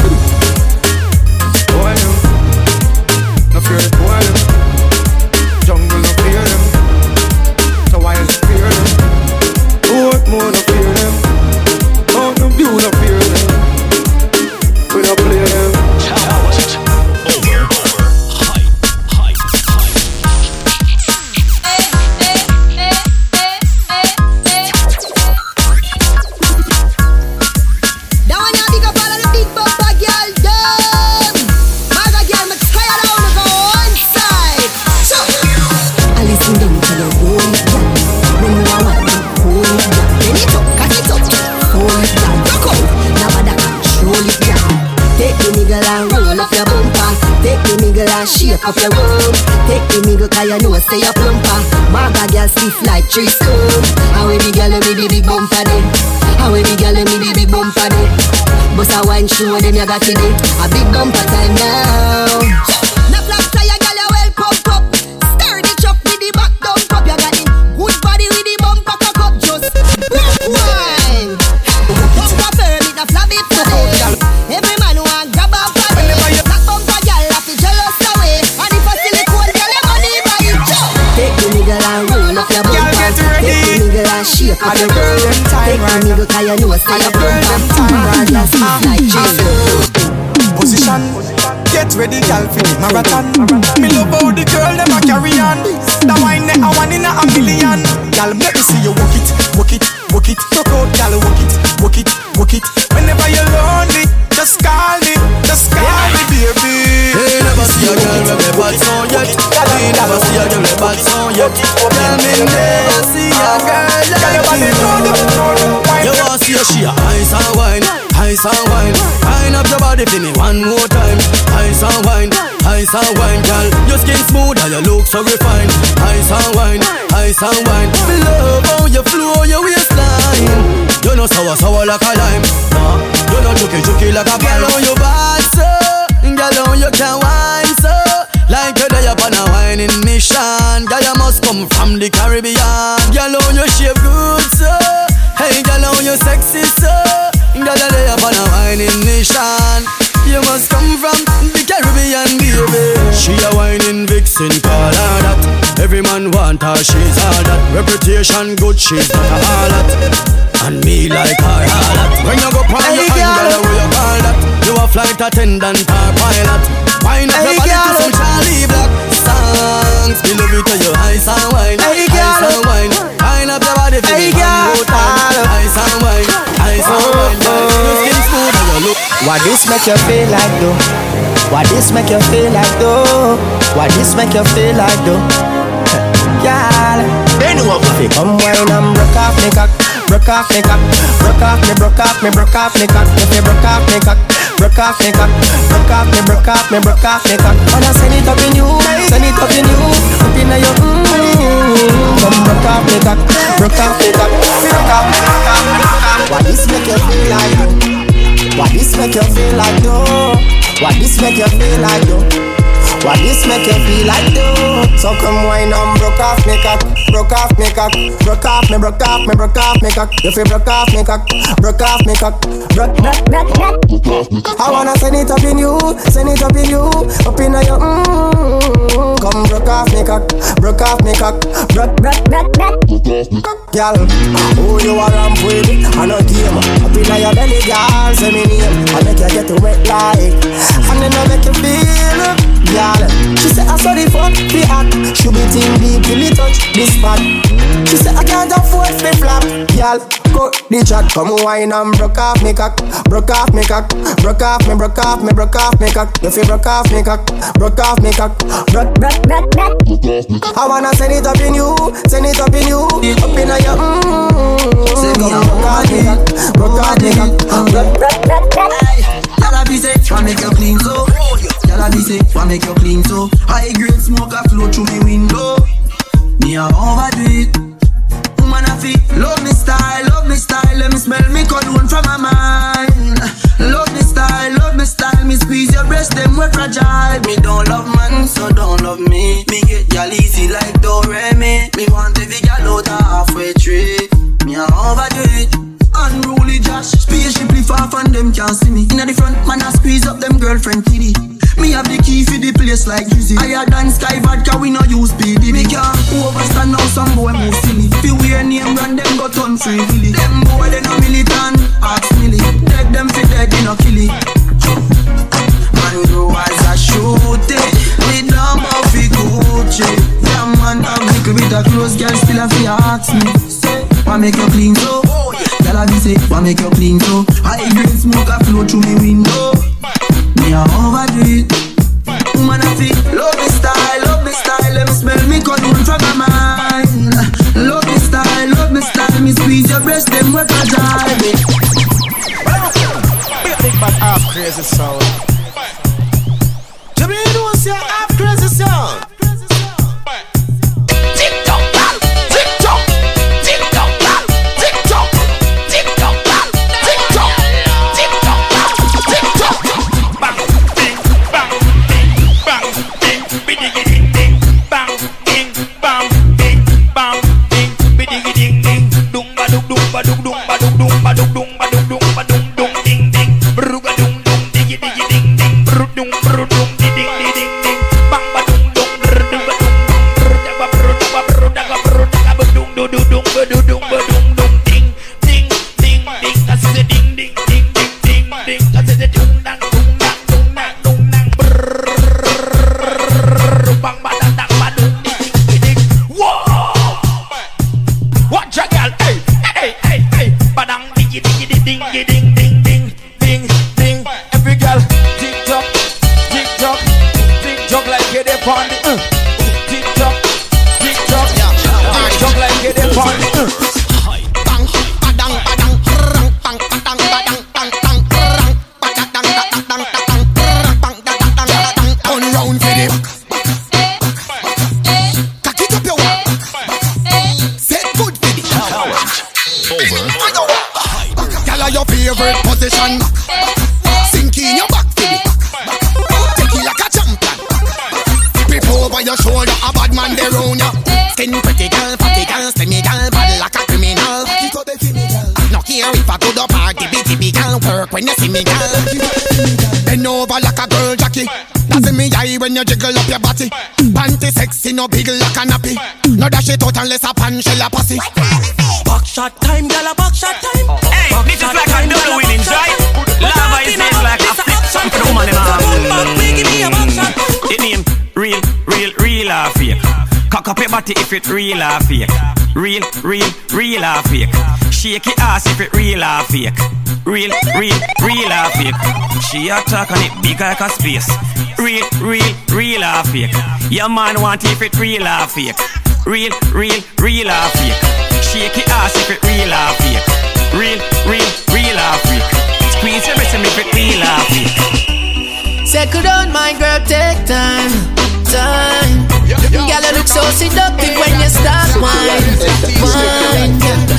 Fear boy, no. Jungle, no fear them. So is fear them? What more stiff like tree stone. How we the girl with the big bumper then? How we the girl with the big bumper then? Bust a wine show them you got it? A big bumper time now. Your room. Take the nigga 'cause you know stay a bumper. Man, you stiff like ah. tree. Position, get ready, girl, for the marathon. Me love how the girl them a carry on. The wine they a one in a million. Girl, make me see you me one more time. Ice and wine, ice and wine, girl. Your skin smooth and your look so refined. Ice and wine, ice and wine. Me love how you flow your waistline. You know sour sour like a lime. Nah, you know juky juky like a girl on your bad so. Girl, how you can wine so Like you're there upon a whining mission Girl, you must come from the Caribbean Girl, how you shape good so Hey, girl, know you're sexy, so Girl, lay up on a whining nation You must come from the Caribbean, baby. She a whining vixen, call her that. Every man want her, she's all that. Reputation good, she's not a harlot. And me like her harlot. When you go pon your hand, girl, what you call that? You a flight attendant or pilot. Wine up your body to some Charly Black songs. Me love you to your ice and wine Ice and wine Wine up your body for me one more time Ice and wine Ice and wine Look What this make you feel like though? What this make you feel like though? What this make you feel like though? Girl, Bend over. fi come wine and broke off me cock, broke off me cock, broke off me, broke off me, broke off me cock. If you broke off me cock, broke off me cock, broke off me, broke off me, broke off me cock. Wanna send it up in you, send it up in you, up in your mm. Come broke off me cock, broke off me cock, broke off me, off. What this make you feel like What this make you feel like though? What this make you feel like though? What this make you feel like though? So come wine and broke off cock, broke off me cock, broke off me, broke off me, broke off me cock. You feel broke off me cock, broke off me cock, broke, broke, broke, broke. I wanna send it up in you, send it up in you, up in your mm. Come broke off me cock, broke off me cock, broke, broke, broke, broke. Girl, who you are ramp with? I know game. Up in your belly, girl, say me name. I make you get wet like, and then I make you feel. Girl, she say I saw the fuck fi act. She be team deep till it touch this spot. She say I can't afford fi flap. Girl, cut the chat, come wine and broke off me cock, broke off me cock, broke off me, broke off me, broke off me cock. You fi broke off me cock, broke off me cock, broke, broke, broke, broke. I wanna send it up in you, send it up in you, up in your mm. Say come broke off me cock, broke off me cock, broke, broke, broke, broke. Y'all be say, wanna make you clean so Y'all be say, wanna make you clean so High grade smoke a flow through me window Me a overdo it Woman a fi love me style, love me style. Let me smell me cologne from my mind. Love me style, love me style. Me squeeze your breast, them we fragile. Me don't love man, so don't love me. Me get y'all easy like Doremi Me want every gal out Half Way Tree Me a overdo it Unruly Josh, spaceship lift off and them can't see me. Inna the front, man, I squeeze up them girlfriend kitty. Me have the key for the place like Drizzy. Higher than Skyy Vodka, we no use PD. Me can't overstand now, some boy move silly. Fi wear name brand, them go turn free willy. Them boy, they no militant, ask milly. Dead them fi dead, they no kill it. Man grow as a shoot it. Me dumb off fi Gucci. Yeah, man, have little bit of clothes, girl still a fi ask me. Say, why make you clean so? Girl, I say, why make you clean so? High grade smoke a flow through me window. Me a overdo it. Woman a fi love me style, love me style. Let me smell me cologne from my mind. Love me style, love me style. Me squeeze your breast, them we fragile. Me. Big bad half crazy sound. Jimmy, you know if it real or fake. Real, real, real or fake. Shake your ass if it real or fake. Real, real, real or fake. She attack on it big like a space. Real, real, real or fake. Your man want if it real or fake. Real, real, real or fake. Shake your ass if it real or fake. Real, real, real or fake. Squeeze your wrist if it real or fake. Settle down, my girl, take time, time. Girl, you look so seductive when you start wine, wine.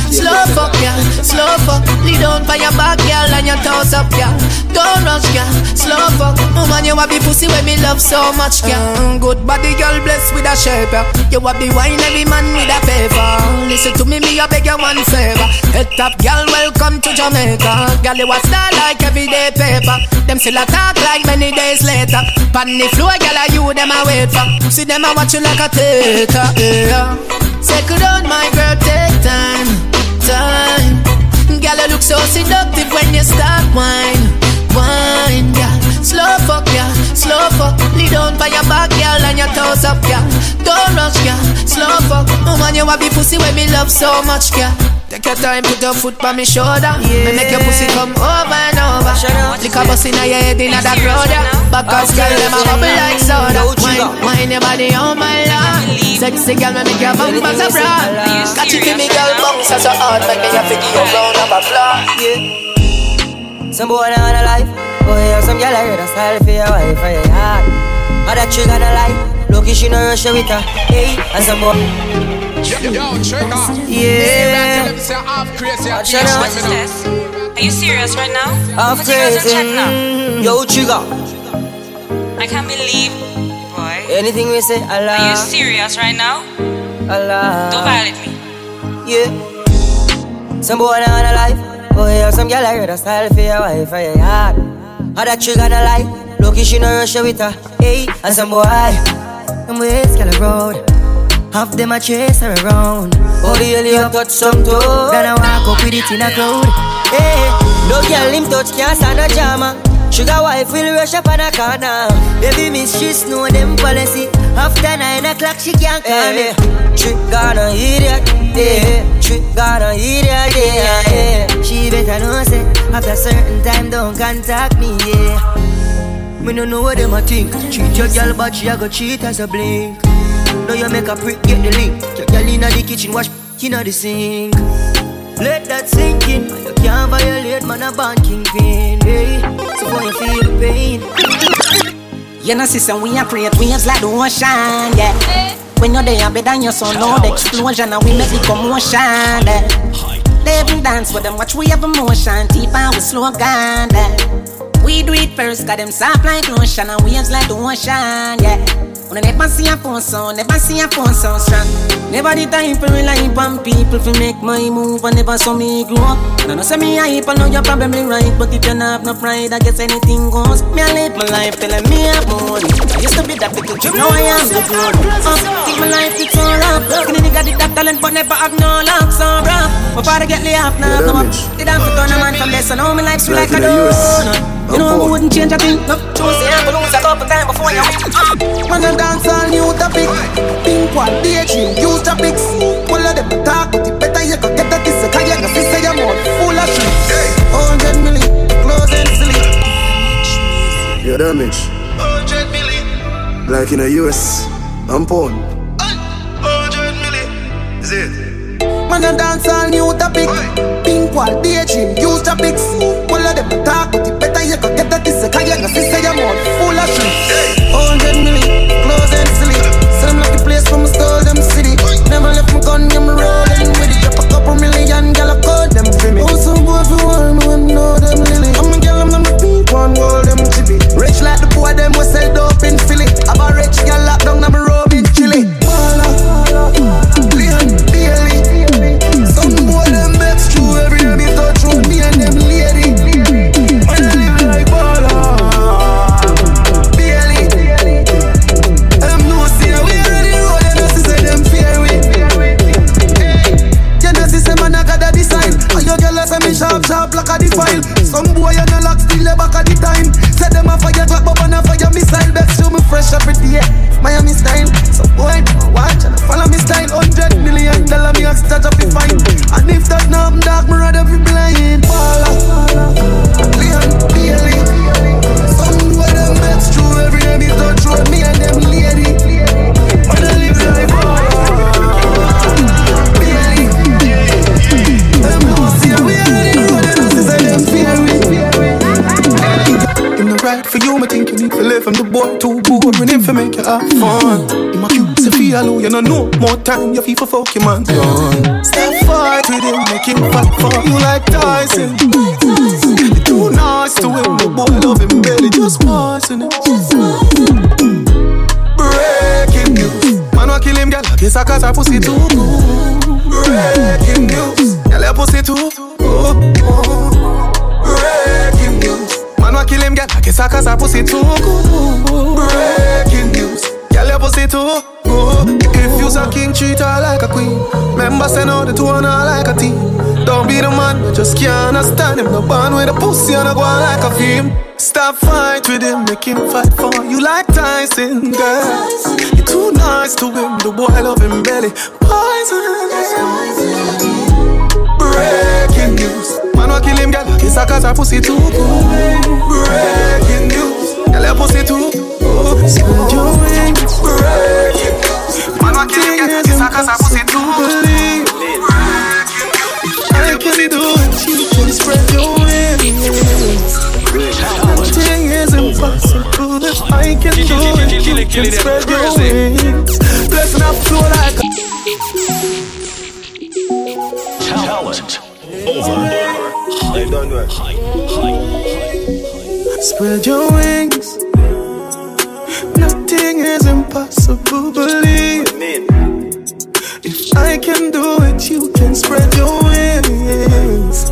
Slow fuck, yeah, slow fuck. Lead on for your back, girl, and your toes up, yeah. Don't rush, yeah, slow fuck. Woman, you have the pussy when me love so much, yeah. Mm, good body, girl, blessed with a shape, yeah. You have the wine, every man with a paper. Listen to me, me I beg you one favor. Head top, girl, welcome to Jamaica. Girl, you a star like everyday paper. Them still a talk like many days later. Pan the floor, girl, are you them a wait for? See them a watch you like a theater. Yeah. Settle on my girl, you have the pussy when me love so much, yeah. Take your time, put your foot on me shoulder. Yeah. Me make your pussy come over and over. Lick a bus in your head in that crowd, yeah. Backers, girl, them a bubble like soda. Wine, wine your body on my lap. Sexy girl, me make your bumpers a broad. Catch it to me, girl, bounce so so hard. Make me give you round of applause. Yeah. Some boy on a life. Oh yeah, some girl I heard a style for your wife for your heart. That chick on a life. Lucky she no rush with her. Hey, and some boy. Yo, yo, Trigga. Yeah. Hey, say half crazy. I Shut teach up. them, you know. Are you serious right now? Half What's crazy. chat now? Yo, Trigga. I can't believe, boy. Anything we say, Allah. Are you serious right now? Allah. Don't violate me. Yeah. Some boy on a life. Oh yeah, some girl I heard a style for your wife for your yard. How that chick on a life. Lucky she no rush with her. Hey, and some boy. Them ways girl road. Half them a chase her around. Oh the hell you touch some toe. Then I walk up with it in a cloud. Hey, no girl him touch can't stand a drama. Sugar wife will rush up on a corner. Baby miss she know them policy. After nine o'clock she can't call me. Trick gonna idiot, yeah. Trick gonna idiot, yeah, yeah. She better know say after certain time don't contact me, yeah. Me no know what them a think. Cheat your girl, but she a go cheat as a blink. Now you make a prick get the link. Your girl inna the kitchen, wash inna the sink. Let that sink in. You can't violate man a band kingpin. Hey, so boy you feel the pain. You know, sister, we are create waves like the ocean, yeah. When you're there, better than your son, know the explosion, and we make the commotion, yeah. They even dance with them, watch we have emotion, deep and we slow down, yeah. We do it first, got them soft like lotion, and waves like the ocean, yeah. I never see a phone sound, never see a phone sound strong. Never the time for rely on people to make my move, and never saw me grow up. I know say me hype, I know you're probably right, but if you not have no pride, I guess anything goes. Me I live my life telling me I'm money. I used to be that big kid, now I am the grown. Uh, think my life it's all up. Skinny nigga did that talent, but never have no luck, so bro. My father get laid off now, come up. Did I put on a man from this, so now my life's like a donut. You know I wouldn't change a thing. No, choose the apple, lose a couple times before you win. Ah, man a dance all new topic. Think one daydream, use topics. All of them talk, but it better you go get a kiss Cause you know sister your mouth full of shit. Hundred milli, close and silly. Your damage. Hundred milli, Like in the US, I'm porn. hundred milli Is it? Man a dance all new topic. Think one daydream, use topics. All of them talk, get a kiss Cause you dogs touch up if I And if that numb dog, me rather be blind Baller Leon Bailey. Them that's true Every day me touch road, me and them lady. Man, I live life Bailey. Them we in In the right for you, I think you need to live. And the boy too boring, him for make you have fun. Sophia, you know no more time. You feel for fuck your man done. Stop fight with him, make him fight for you like Tyson. You're too nice to him, the boy love him belly just passing it. Breaking news, man wa kill him, girl. Kiss her cause her pussy too good. Breaking news, girl your pussy too. Breaking news. Man wa kill him, girl. Guess I cause her pussy too good. Breaking news. Girl, your pussy too good. If you's a king, treat her like a queen. Remember, send out the two on her like a team. Don't be the man, you just can't understand him. No band with a pussy and a go like a film. Stop fight with him, make him fight for you like Tyson, girl. You're too nice to him, the boy love him belly. Poison. Breaking news. Man wa kill him, girl. Kiss her cause her pussy too good. Breaking news. Girl, your pussy too good. Breaking Man wa kill him, girl. Cause her pussy too good. I can do it. You can spread your wings. Nothing is impossible if I can do it. You can spread your wings. Blessing up flow like a Talent over. I. Spread your wings. Nothing is impossible, believe I can do it, you can spread your wings.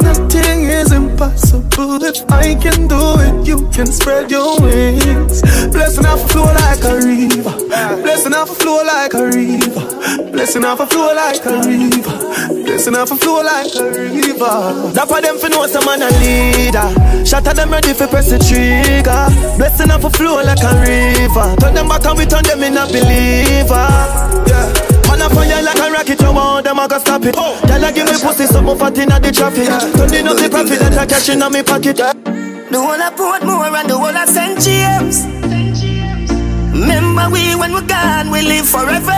Nothing is impossible. If I can do it, you can spread your wings. Blessing off a flow like a river. Blessing off a flow like a river. Blessing off a flow like a river. Blessing off a flow like a river. That for them for know some man a leader. Shot at them ready for press the trigger. Blessing off a flow like a river. Turn them back and we turn them in a believer. Yeah. A fire like a rocket, you want them, I go stop it. Oh. Girl, I give me pussy, something fat inna the traffic. Turning up the profit that I catch inna me pocket. The whole of Portmore and the whole of St. James. Remember we when we're gone, we live forever.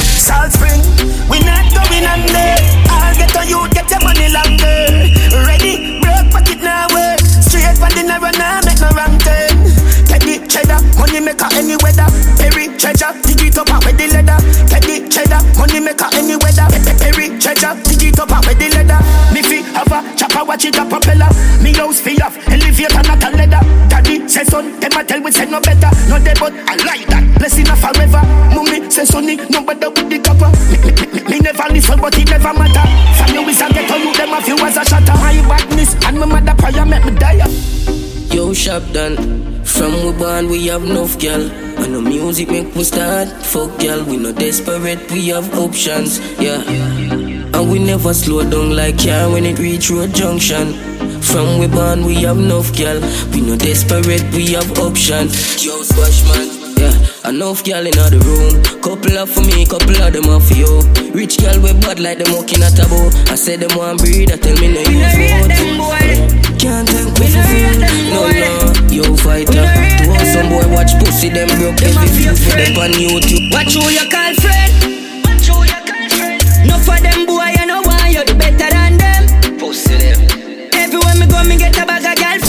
Salt Spring, we not going under. I'll get on you, get your money longer. Ready, broke pocket now work. Straight for the narrow now, make no wrong turn. Cheddar, money maker any weather. Perry treasure, dig it up out with the leather. Teddy cheddar, money maker any weather. Perry treasure, dig it up out with the leather. Me fi have a chopper, watch it a propeller. Me house fi off, elevator not a leather. Daddy say son, them a tell we say no better. No they but I like that, blessing a forever. Mummy say sonny, no better with the copper. Me, me, me, me never listen, but it never matter. Family we a get on you, them a few as a shatter. My badness and my mother prayer make me die. Yo, shop done. From we born, we have enough girl. And the music make we start. Fuck girl, we no desperate, we have options. Yeah. And we never slow down like car when it reach road junction. From we born, we have enough girl. We no desperate, we have options. Yo, swash man. Yeah, enough girl in the room. Couple of for me, couple of them are for you. Rich girl we bad like them walking at a bow. I said them want breed, I tell me no you vote. Can't take me for fool. No, no, yo fighter. To all some boy watch pussy, them broke every view for them on YouTube. Watch who you call friend. Watch who you call friend. No for them boy, you know why you're the better than them. Pussy them. Everywhere me go, me get a bag of girlfriend,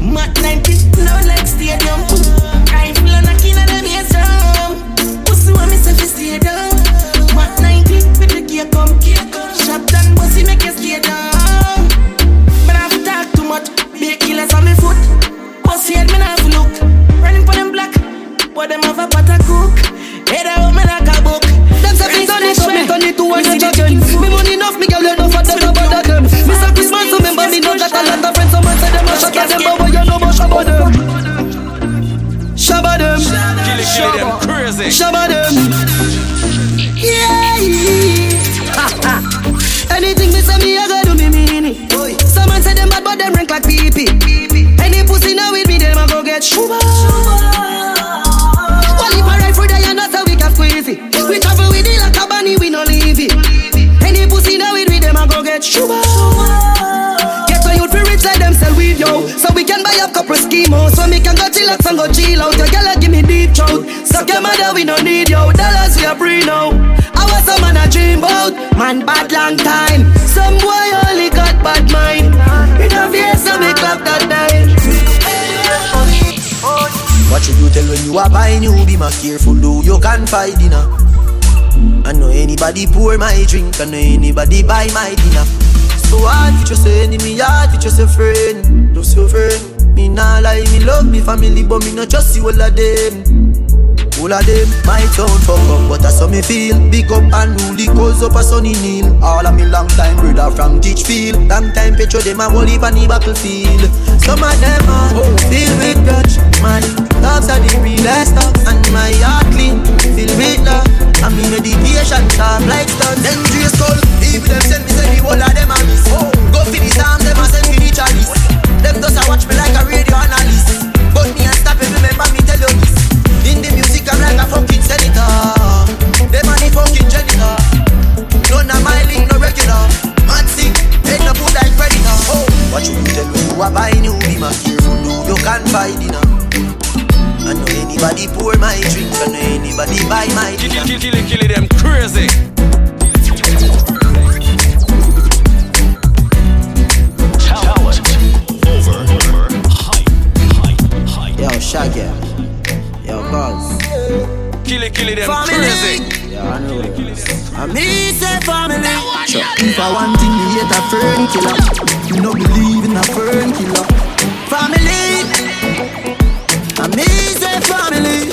Mat 90 loud like stadium. Pussy me fi stay down. Mat 90 with the cake come. Say them a shot at them, but boy you know shabba them. Shabba them. Kill it, kill them crazy. Shabba them. Yeah. [laughs] Anything me say me, I go do me mean it. Some man say them bad, but them rank like pee pee. Any pussy now with me, them a go get shuba. Chemo So me can go chillax and go chill out. Your girl give me deep throat. Suck your mother, we no need you. Dollars we are free now. I was a man a dream about Man bad long time. Some boy only got bad mind. In a face so me clap that time. What should you tell when you are buying you Be more careful though you can find dinner. I know anybody pour my drink I know anybody buy my dinner. So hard just say enemy Hard just a friend. Just your friend Me nah lie me love me family But me not trust you all of them all of them might sound fuck up, but that's how me feel. Big up and rule the cause up a sunny kneel. All of me long time brother from Teachfield. Long time petro them a whole heap on the battlefield. Some of them are filled with grudge. Man, loves are the realest stuff, and my heart clean, filled with love. And me meditation sharp like stone. Dangerous skull, even them send me say the whole of them a miss. Oh. Go for the psalms, them a send me the chalice. Watch me like a radio analyst. But me and stop it, remember me tell you this. In the music, I'm like a fucking senator. Them money fucking janitor. None of my link, no regular. Man sick, head no put like predator. Oh, what you tell me you are buying you? Be my careful, do you can't buy dinner. I know anybody pour my drink, I know anybody buy my dinner. Kill, kill, kill, kill them crazy. Buzz. Kill it, kill it, them Family. crazy. Yeah, I know. I me say family. Sure. If I want thing, me hate a fern killer. Me no believe in a fern killer. Family. I me say family.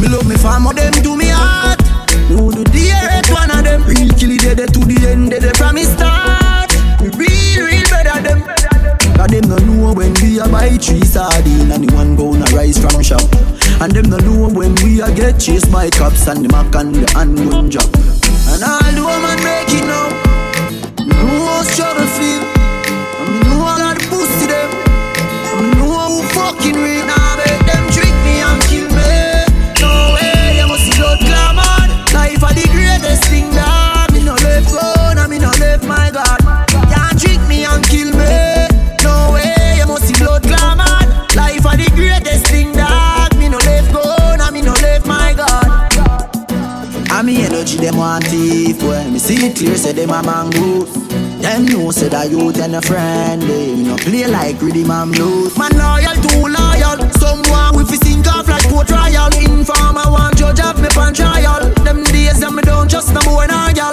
Me love me farmer, them do me heart. Who do the hate one of them? Real kill it, they to the end, they from me start. Me real, real better them. Cause them no know when we a buy three sardine and the one gonna rise from shop. And them no know when we a get chased by cops and the mac and the handgun job. And all the woman make it now. Know struggle feel. Them want thief. When me see it clear say them a mongoose. Them know say that youth and a friend They no play like rhythm and blues. Man loyal, too loyal. Someone with fi sink off like port royal. Informer want judge of me pan trial. Them days that me don't trust no boy nor gal.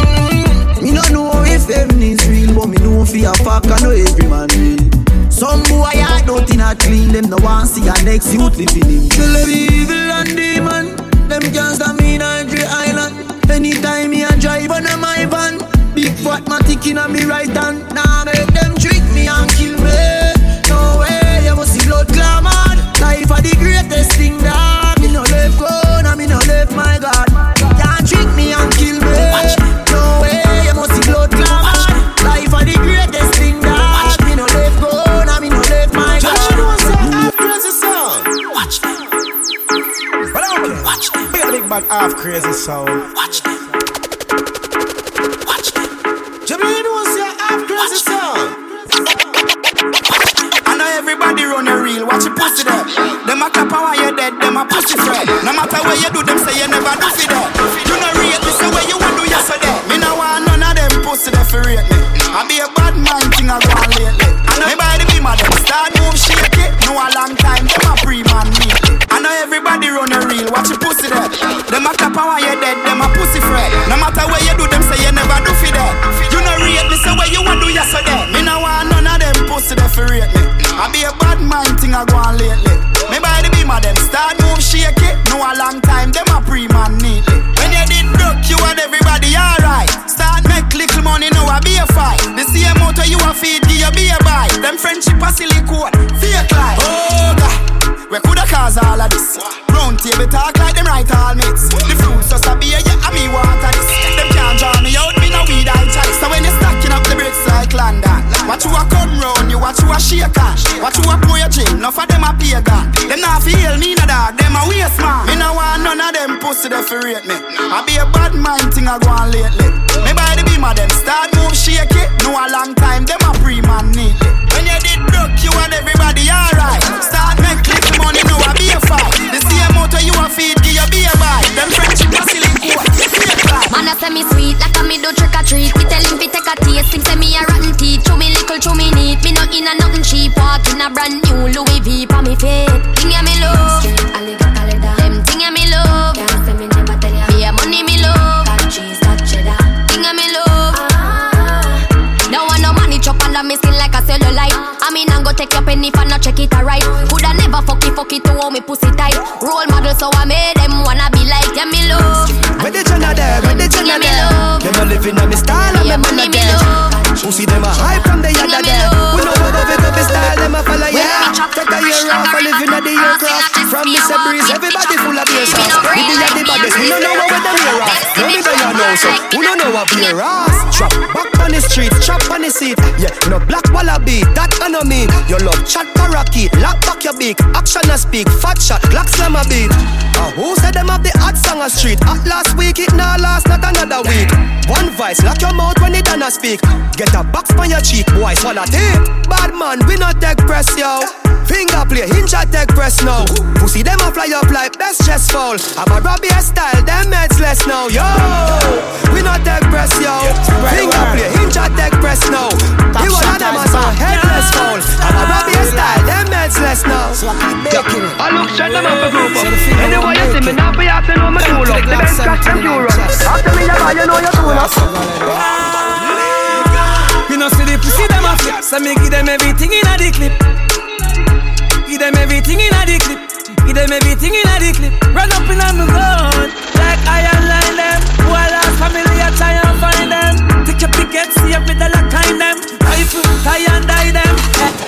Mm, Me no know if heaven is real But me know fi a fuck I know every man real. Some boy I don't think I clean them no want see a next youth living in them evil and demon. Them can't stop me. in Anytime me a drive on a my van Big fat matic in a me right hand. Now make them trick me and kill me. No way, you must see blood glamour Life are the greatest thing that Me no left go, and me no left my God bag half crazy sound. Watch that. Watch you know say half crazy sound. I know everybody run a reel, watch your pussy there. Them a clap and while you're dead, them a pussy friend. No matter what you do, them say you never do for that. Matter what you do, them say you never do for that. You know rate me, say where you want do yesterday. Me no want none of them pussy there for rate me. I be a bad mind thing I go on lately. Me by the beam of them start move shaky. No a long time, them a pre-man neatly. When you did broke, you and everybody alright. Start make little money, now I be a fight. The same motor you a feed, give you be a buy. Them friendship a silicone, fake life. Oh God. We coulda cause all of this. Round table talk like them right all mates. shaker. Watch you a poaching, Nuff of them a pagan. Them not feel me, nah dog, them a waste man. Me no want none of them pussy that rate me. I be a bad mind thing I go on lately. Me by the beam of them, start move shake it. No a long time, them a pre-man neatly. When you did broke, you and everybody alright. Start make clip money, know I be a fight. The same motor you a feed man a say me sweet, like a me do trick or treat. Me tell him fi take a taste, him say me a rotten teeth. Chew me little, chew me neat. Me not in a nothing cheap, walk in a brand new Louis V pa me feet. Thing ya me love, straight alligator Them thing ya me love, can't me never tell ya. Me a money me love, got cheese, got cheddar. Thing ya me love. Now. I no money chop under me skin like a cellulite. I mean I'm go take your penny for not check it alright. Coulda never fuck it, fuck it to hold me pussy tight. Role model so I made them wanna be like yeah me love. From Mr. Breeze, everybody full of beer We be at the baddest, we don't know what them here Me don't know so, we don't know what beer ass? Trap back on the street, trap on the seat. Yeah, no black wallaby, that I know me Your love chat parakeet, lock back your beak. Action a speak, fat shot, black slam a beat. Uh, Who said them have the hot song a street? At last week, it now last, not another week. One vice lock your mouth when it done a speak. Get a box on your cheek, boy, swallow tape. Bad man, we not take press, yo. Finger play, hinge take press now. Pussy them a fly up like best chest fall. I'm a Robbie style, them heads less now, yo We not take press, yo. Finger play, hinge a take press now. You one of them a headless fall I'm a Robbie style, them heads less now. I look straight them up a group up Anyway you see me now be asking on my tool up The Benz cash them euro After me you buy you know you tune up You know see the pussy them a flip. So me give them everything in a the clip. Give them everything in a the clip. Give them everything in a the clip. Run up in a me gun Like iron line if me the lock kind them Rifle, tie and die them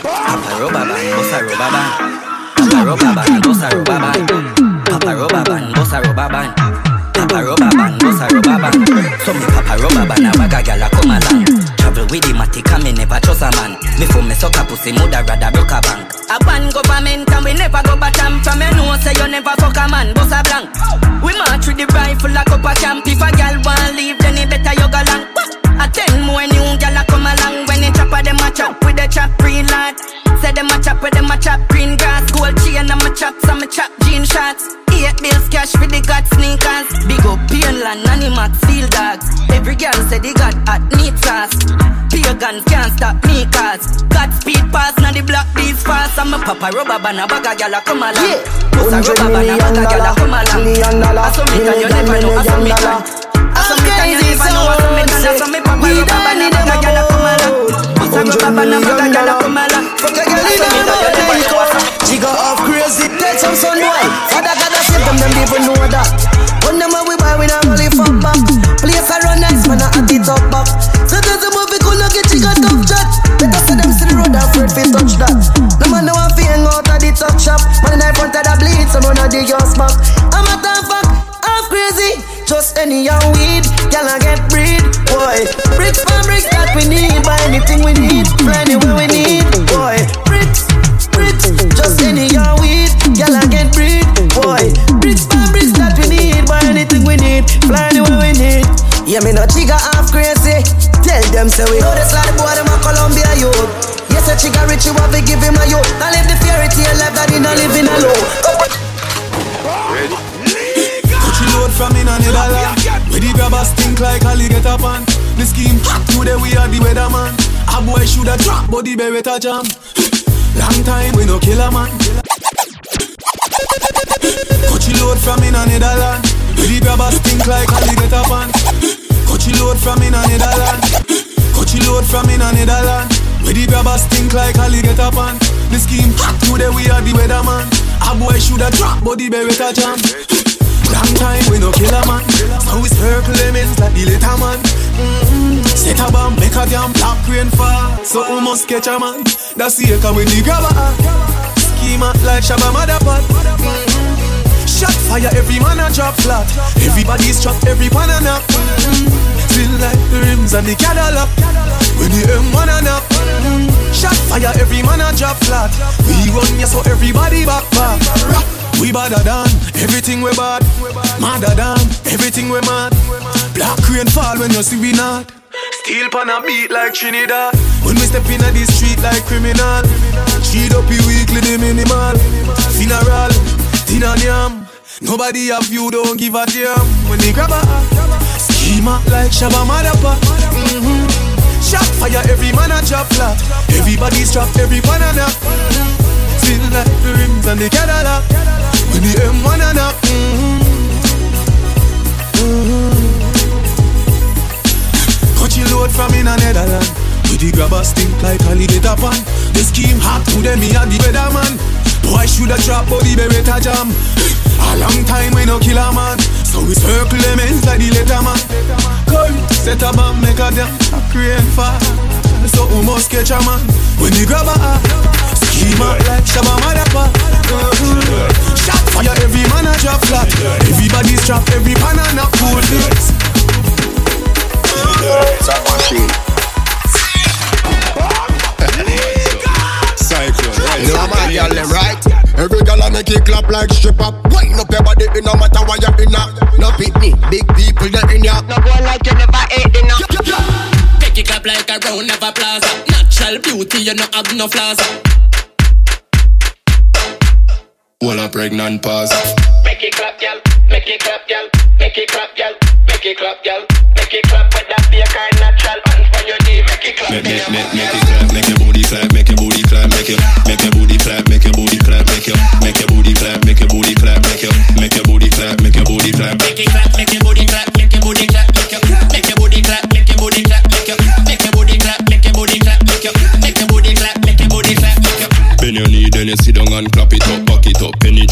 Papa rubber band, bossa rubber band Papa rubber band, bossa rubber band Papa rubber band, bossa rubber band Papa rubber band, bossa rubber band So me papa rubber band, a bag a gal a come along Travel with the matic and me never trust a man Me for me suck a pussy, mother rather broke a bank A one government and we never go bottom From you know say you never fuck a man, boss a blank We march with the rifle like up a camp If a gal want leave then it better you go long A ten more new gal a come along When they chop them a chop with the chop green lad. Say them a chop with them a chop green grass. Gold chain and my chop some chop jean shots Eight bills cash for the god sneakers. Big up Painland and the Maxfield dogs. Every girl say they got hot meat sauce. Pagans can't stop me cause God speed pass now the black bees fast. I'm a papa rubber band a bag a gal a come along. Yeah. Bust a rubber band a bag a gal a come along I saw me can you never know I saw me can I saw me can you never know I saw me can I saw me papa rubber band a bag a gal a come along Bust a rubber band a bag a gal a come along Fuck a gal in a She go off crazy Tell some son boy Father God I save them them even know that. When them when we buy we not only fuck back. Place a run nice man I have it up back. So there's a movie cool look at she got tough chat Better say them see the road afraid fi touch that. No man know I fi hang out at the top shop Man in the front of the bleed some run a dig your smack I'm a tough fuck half crazy Just any young weed Y'all get breed Boy Bricks for bricks that we need Buy anything we need Fly anywhere we need Boy Bricks bricks, just any your weed, I get breed, boy. Bricks by bricks that we need, buy anything we need, fly anywhere we need. Yeah, me no Trigga half crazy. Tell them say we know this like boy them a Columbia youth. Yes, a chigga rich you have to give him a youth. Now live the fairy tale life that he not living alone. Load from in the dollar. Where the grabbers stink like up on. The scheme today we are the weatherman. A boy shoulda drop, but the beretta jam. Long time we no kill a man. Coachy load from in on Netherland. Where the grabbers stink like up on. Coachy load from in on Netherland. Coachy load from in on Netherland. Where the grabbers stink like up on. The scheme today we are the weatherman. A boy shoulda drop, but the beretta jam. Long time we no kill a man. So we circle lemons like the little man. Mm-hmm. Set a bomb, make a damn black rain fall. So we must catch a man? That's the echo when the grabber. Schema like Shabba Motherpot mm-hmm. Shot fire, every man a drop flat Everybody's trapped, every pan a nap mm-hmm. Still like the rims and the Cadillac When the M1 a nap mm-hmm. Shot fire, every man a drop flat We run ya so everybody back back we badder than everything we bad. Madder than everything we mad. Black rain fall when you see we not. Steel pan a beat like Trinidad. When we step in the street like criminal. Cheat up you weekly the minimal. Funeral, dinner yam. Nobody have you, don't give a damn. When they grab a schema like Shabba Madapa. Mm-hmm. Shot drop flat. Everybody's drop every banana. Feel like the rims and the Cadillac. When the M1 and up. Mm-hmm. Mm-hmm. Your load from in a Netherland. With the grabber stink like alligator pan. The scheme hot to them, me and the weatherman. Boy shoulda drop body beretta jam. A long time we no kill a man. So we circle them ends like the letterman. Come set a bomb, make a damn a crane fire. So we must catch a man when the grabber ah. Scheme up like Shabba Madapa. Shot fire, every man a drop flat. Everybody's drop, every pan a knock cool this. It's a machine. Cyclone, right? You know my girl, them right? Every girl I make it clap like strip up. Wind up your body, it no matter where you're in. No beat me, big people they in ya. No go like you never ate dinner. Make it clap like a round of applause. Natural beauty, you no have no flaws. Well, a pregnant pause. Make it clap, girl. Make it clap, girl. Make it clap, girl. Make it clap, girl. Make it clap with that be a kind natural. It clap. Make, make, make, make it clap, make your booty clap, make your booty clap, make your, make your booty clap, make your booty clap, make your, make your booty clap, make your booty clap, make your, make your booty clap, make your booty clap. Make it clap, make your booty clap, make your booty clap, make your, make your booty clap, make your booty clap, make your, make your booty clap, make your booty clap, make your, make your booty clap, make your booty clap, make your. When you need, then you sit down and clap it up, back it up.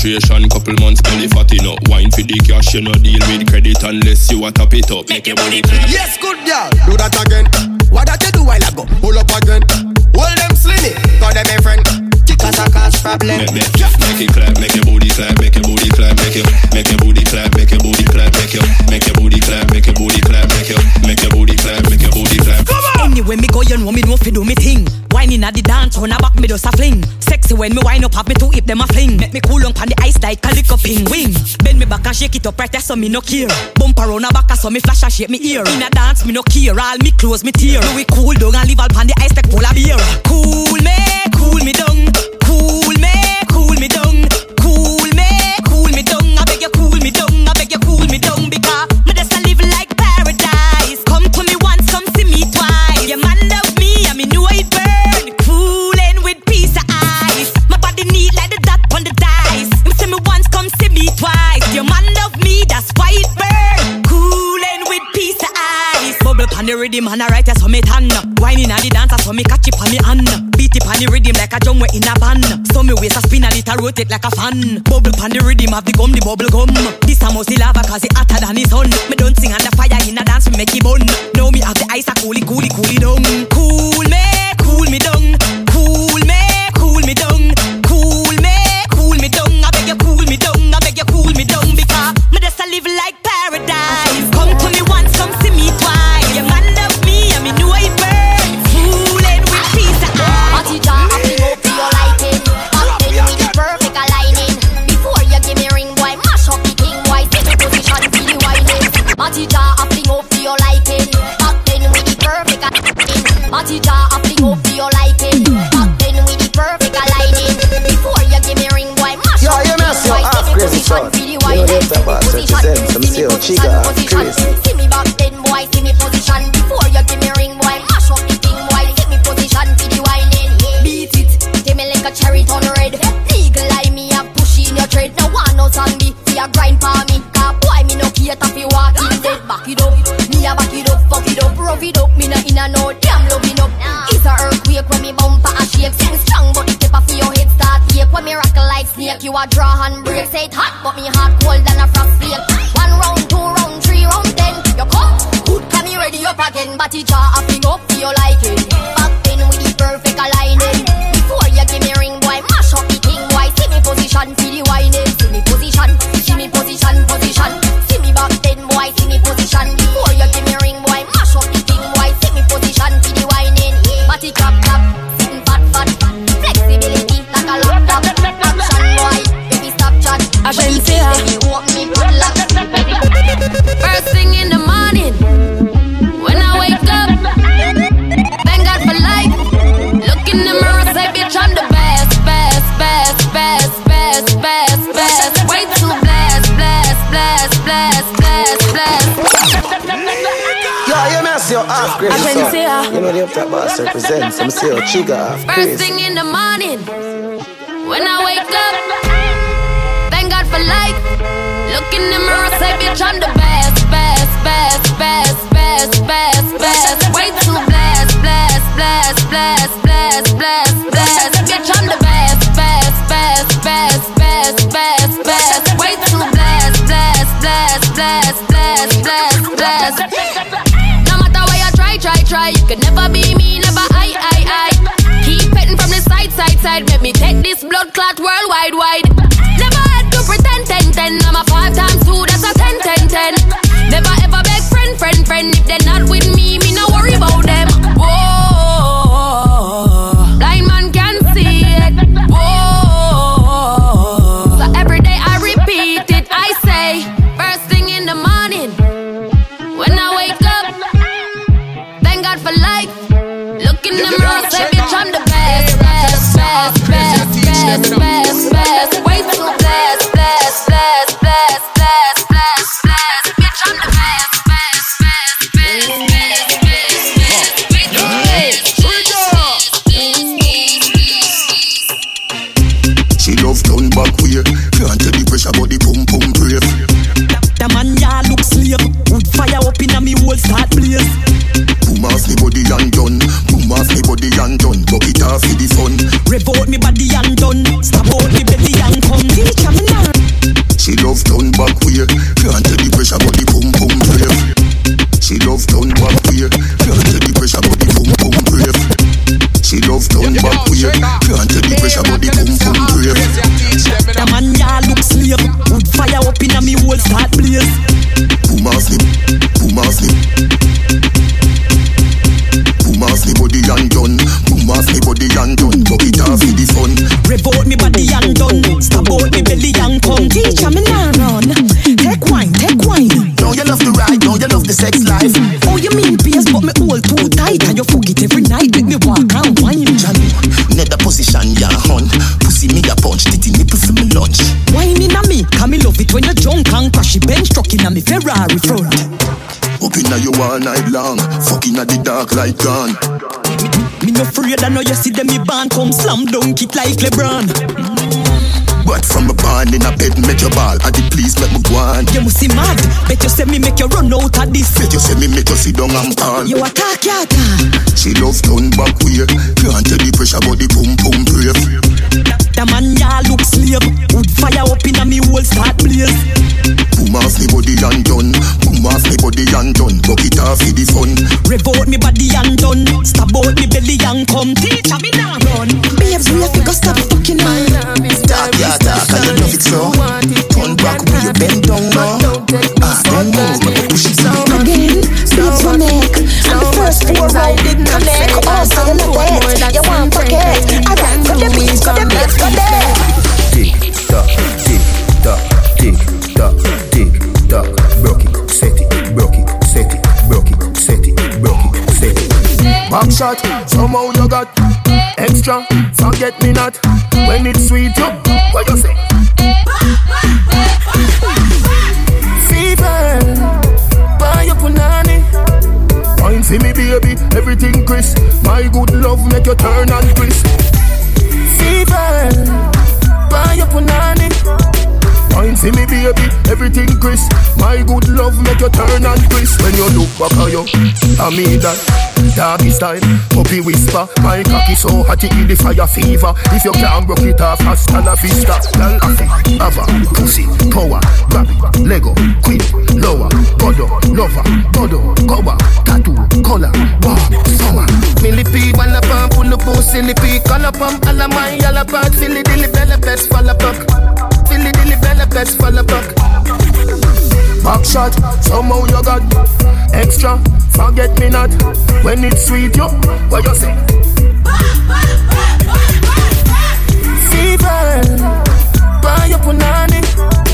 Penetration, couple months, belly fatting up. Wine for the cash, you no deal with credit unless you a top it up. Make your booty clap. Yes, good girl. Do that again. What that you do while I go? Pull up again. Hold them slinny. Call them a friend. Kick us a cause problem. Make, make, make it clap, make your booty clap, make your booty clap, make your, make your booty clap, make your booty clap, make your, make your booty clap, make your booty clap, make your, make your booty clap, make your booty clap. Anyway, me go, you know me know fi do me thing. Whining at the dance, run a back me just a fling. Sexy when me wind up, have me two hip them a fling. Make me cool on pan the ice like a lick ping wing. Bend me back and shake it up right there so me no care. Bump around a back so me flash and shake me ear. In a dance me no care, all me close me tear. Do we cool down and leave all pan the ice like polar beer. Cool me, cool me down. The rhythm and I write so me tan. Whining at the dancer so me catch it on me hand. Beat it on the rhythm like a drum we in a band. So me waist a spin it a rotate like a fan. Bubble pan the rhythm of the gum, the bubble gum. This a must lava cause it hotter than the sun. Me don't sing on fire in a dance, me make it bun. Now me have the ice a coolie, coolie, coolie down. Cool me I'm still trigger off. First thing in the morning, when I wake up, thank God for life. Look in the mirror, say, bitch, I'm the best, best, best, best, best, best, best. Way too blessed, blessed, blessed, blessed, blessed, blessed, blessed. Bitch, I'm the best, best, best, best, best, best, best. Way too blessed, blessed, blessed, blessed, blessed, blessed, blessed. No matter where you try, try, try, you could never be me, never Ferrari front. Up inna you all night long, fucking at the dark light gone. Me no afraid I know you see them me band come slam dunk it like LeBron. But from a band in a bed, make your ball. I did please make me go on. You must see mad. Bet you say me make you run out of this. Bet you say me make you sit down and call. You attack, you attack. She love turn back way. Can't tell the pressure, but the pum pum brave. The man ya look slave. Wood fire up in a me whole start blaze. Boom off me body and done. Boom off me body and done. Bucket off for the fun. Rev out me body and done. Stab out me belly and come. Teacher me now run. Babes, we have to go stop fucking on. Talk ya it so. Turn back when you bend down now. Ah, don't move, but push it down. Again, babes we make. And the first four round didn't connect. Also you know that. You want forget. Alright, go the beats, go the beats, go there. Tick tock, tick tock, tick tock, tick tock. Broke it, set it, broke it, set it, broke it, set it, broke it, set it. Back shot, somehow you got extra. Forget me not when it's sweet. You, what you say? Everything crisp. My good love make you turn and crisp. Fever, buy your punani. Wine for me, baby, everything crisp. My good love make you turn and crisp. When you look back at you, I mean that. Doggy style, puppy whisper. My cocky so hot it the fire fever. If you can't broke it off, hasta la vista. Girl, ava, pussy, power, grab it, Lego, queen, lower, godo, lover, godo, cover, tattoo, color, wow, summer. Millipede, one up and pull up silly pea. Call up on all of my yellow part. Philly dilly bella pets, fall up. Philly dilly bella pets, fall up. Back shot, somehow you got extra. Forget me not when it's sweet. You, what you say? Fever, buy your punani.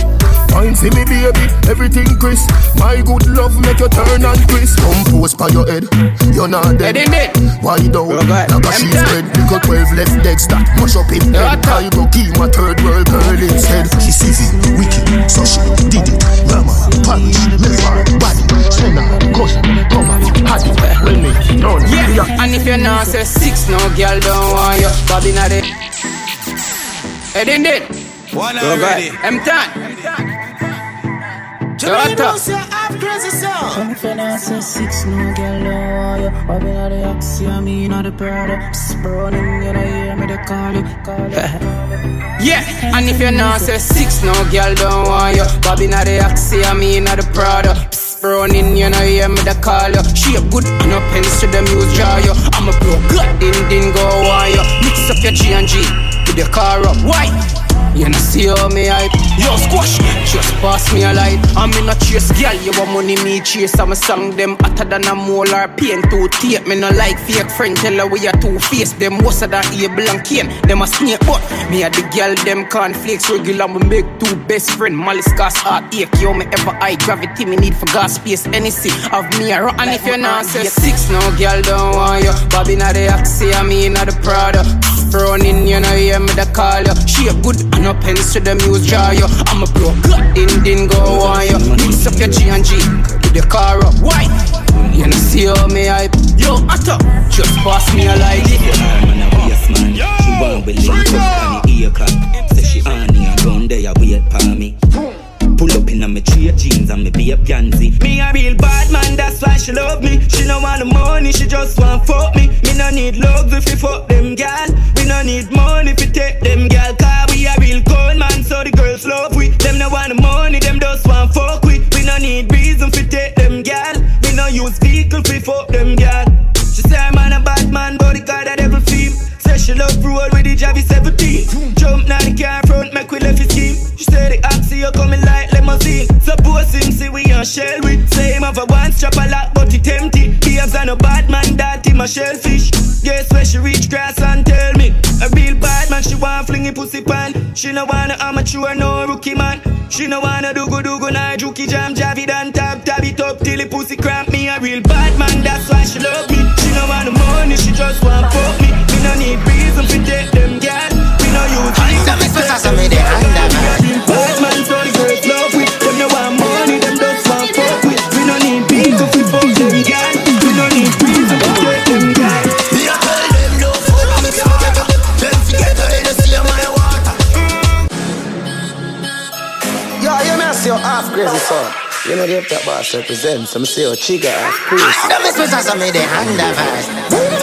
Wine, see me baby, everything crisp. My good love make you turn and twist. Compose by your head, you're not dead. In it Why though? Like a she's dead. Pick up 12 left legs that mush up in head. I go keep my third world girl instead. She civil, wicked, so she did it. Mama, punish, never, body, Senna, cousin, come on, had it. Well, me, none. Yeah, and if you're not say six, no girl don't want you. Bobby not it. Head in it. One already. M10. Jermaine Toyota. Rose, you have crazy sound. And if you not say six, no girl don't want you. I've been at the Oxy, I mean at the Prada. Psst, Browning, you know, hear me, they call you, call you. [laughs] Yeah, and if you're not say six, no girl don't want you. Bobby not the Oxy, I mean not the Prada. Browning, you know, hear me, they call you. She a good and up pens to them use draw you. I'm a pro, good, din din go you. Mix up your G and G with your car up. Why? You know see how me hype. Yo squash, just pass me a light. I'm in a chase, girl, you want money me chase. I'm a song them hotter than a molar pain. To tape Me no like fake friend, tell her we are two face. Them worse than Abel and Cain Them a snake but me a the girl them cornflakes regular. Me make two best friend, malice cause heart ache Yo me ever high gravity, me need for gas space Anything of me a And if you not say six, no girl don't want you Bobby not the Oxy, I mean not the Prada Browning, you know, hear me the call you. She a good and no pens to them use draw you. I'm a pro, good din din go on you. Mix up your G and G with the car up. Why? You know, see how me hype. Yo, Atta, just pass me a light. man a waste man. She we link up on the ear clap. Say she on here, run there, wait for me. Pull up in a me straight jeans and me babe Gansy. Me a real bad man, that's why she love me. She no want the money, she just want fuck me. Me no need love if you fuck them gal. We no need money if you take them gal. Cause we a real cold man, so the girls love we. Them no want the money, them just want fuck we. We no need reason fi take them gal. We no use vehicle fi fuck them have a lock, but he empty. Behaves on a bad man, him a shellfish. Guess where she reach grass and tell me. A real bad man, she want fling him pussy pan. She no wanna amateur, no rookie man. She no wanna do go do go nah juki jam Javi dan tab tab it up till the pussy cramp me a real bad man that's why she love know the that boss represents. I'm see your chica half crazy. Don't miss me, so me the underverse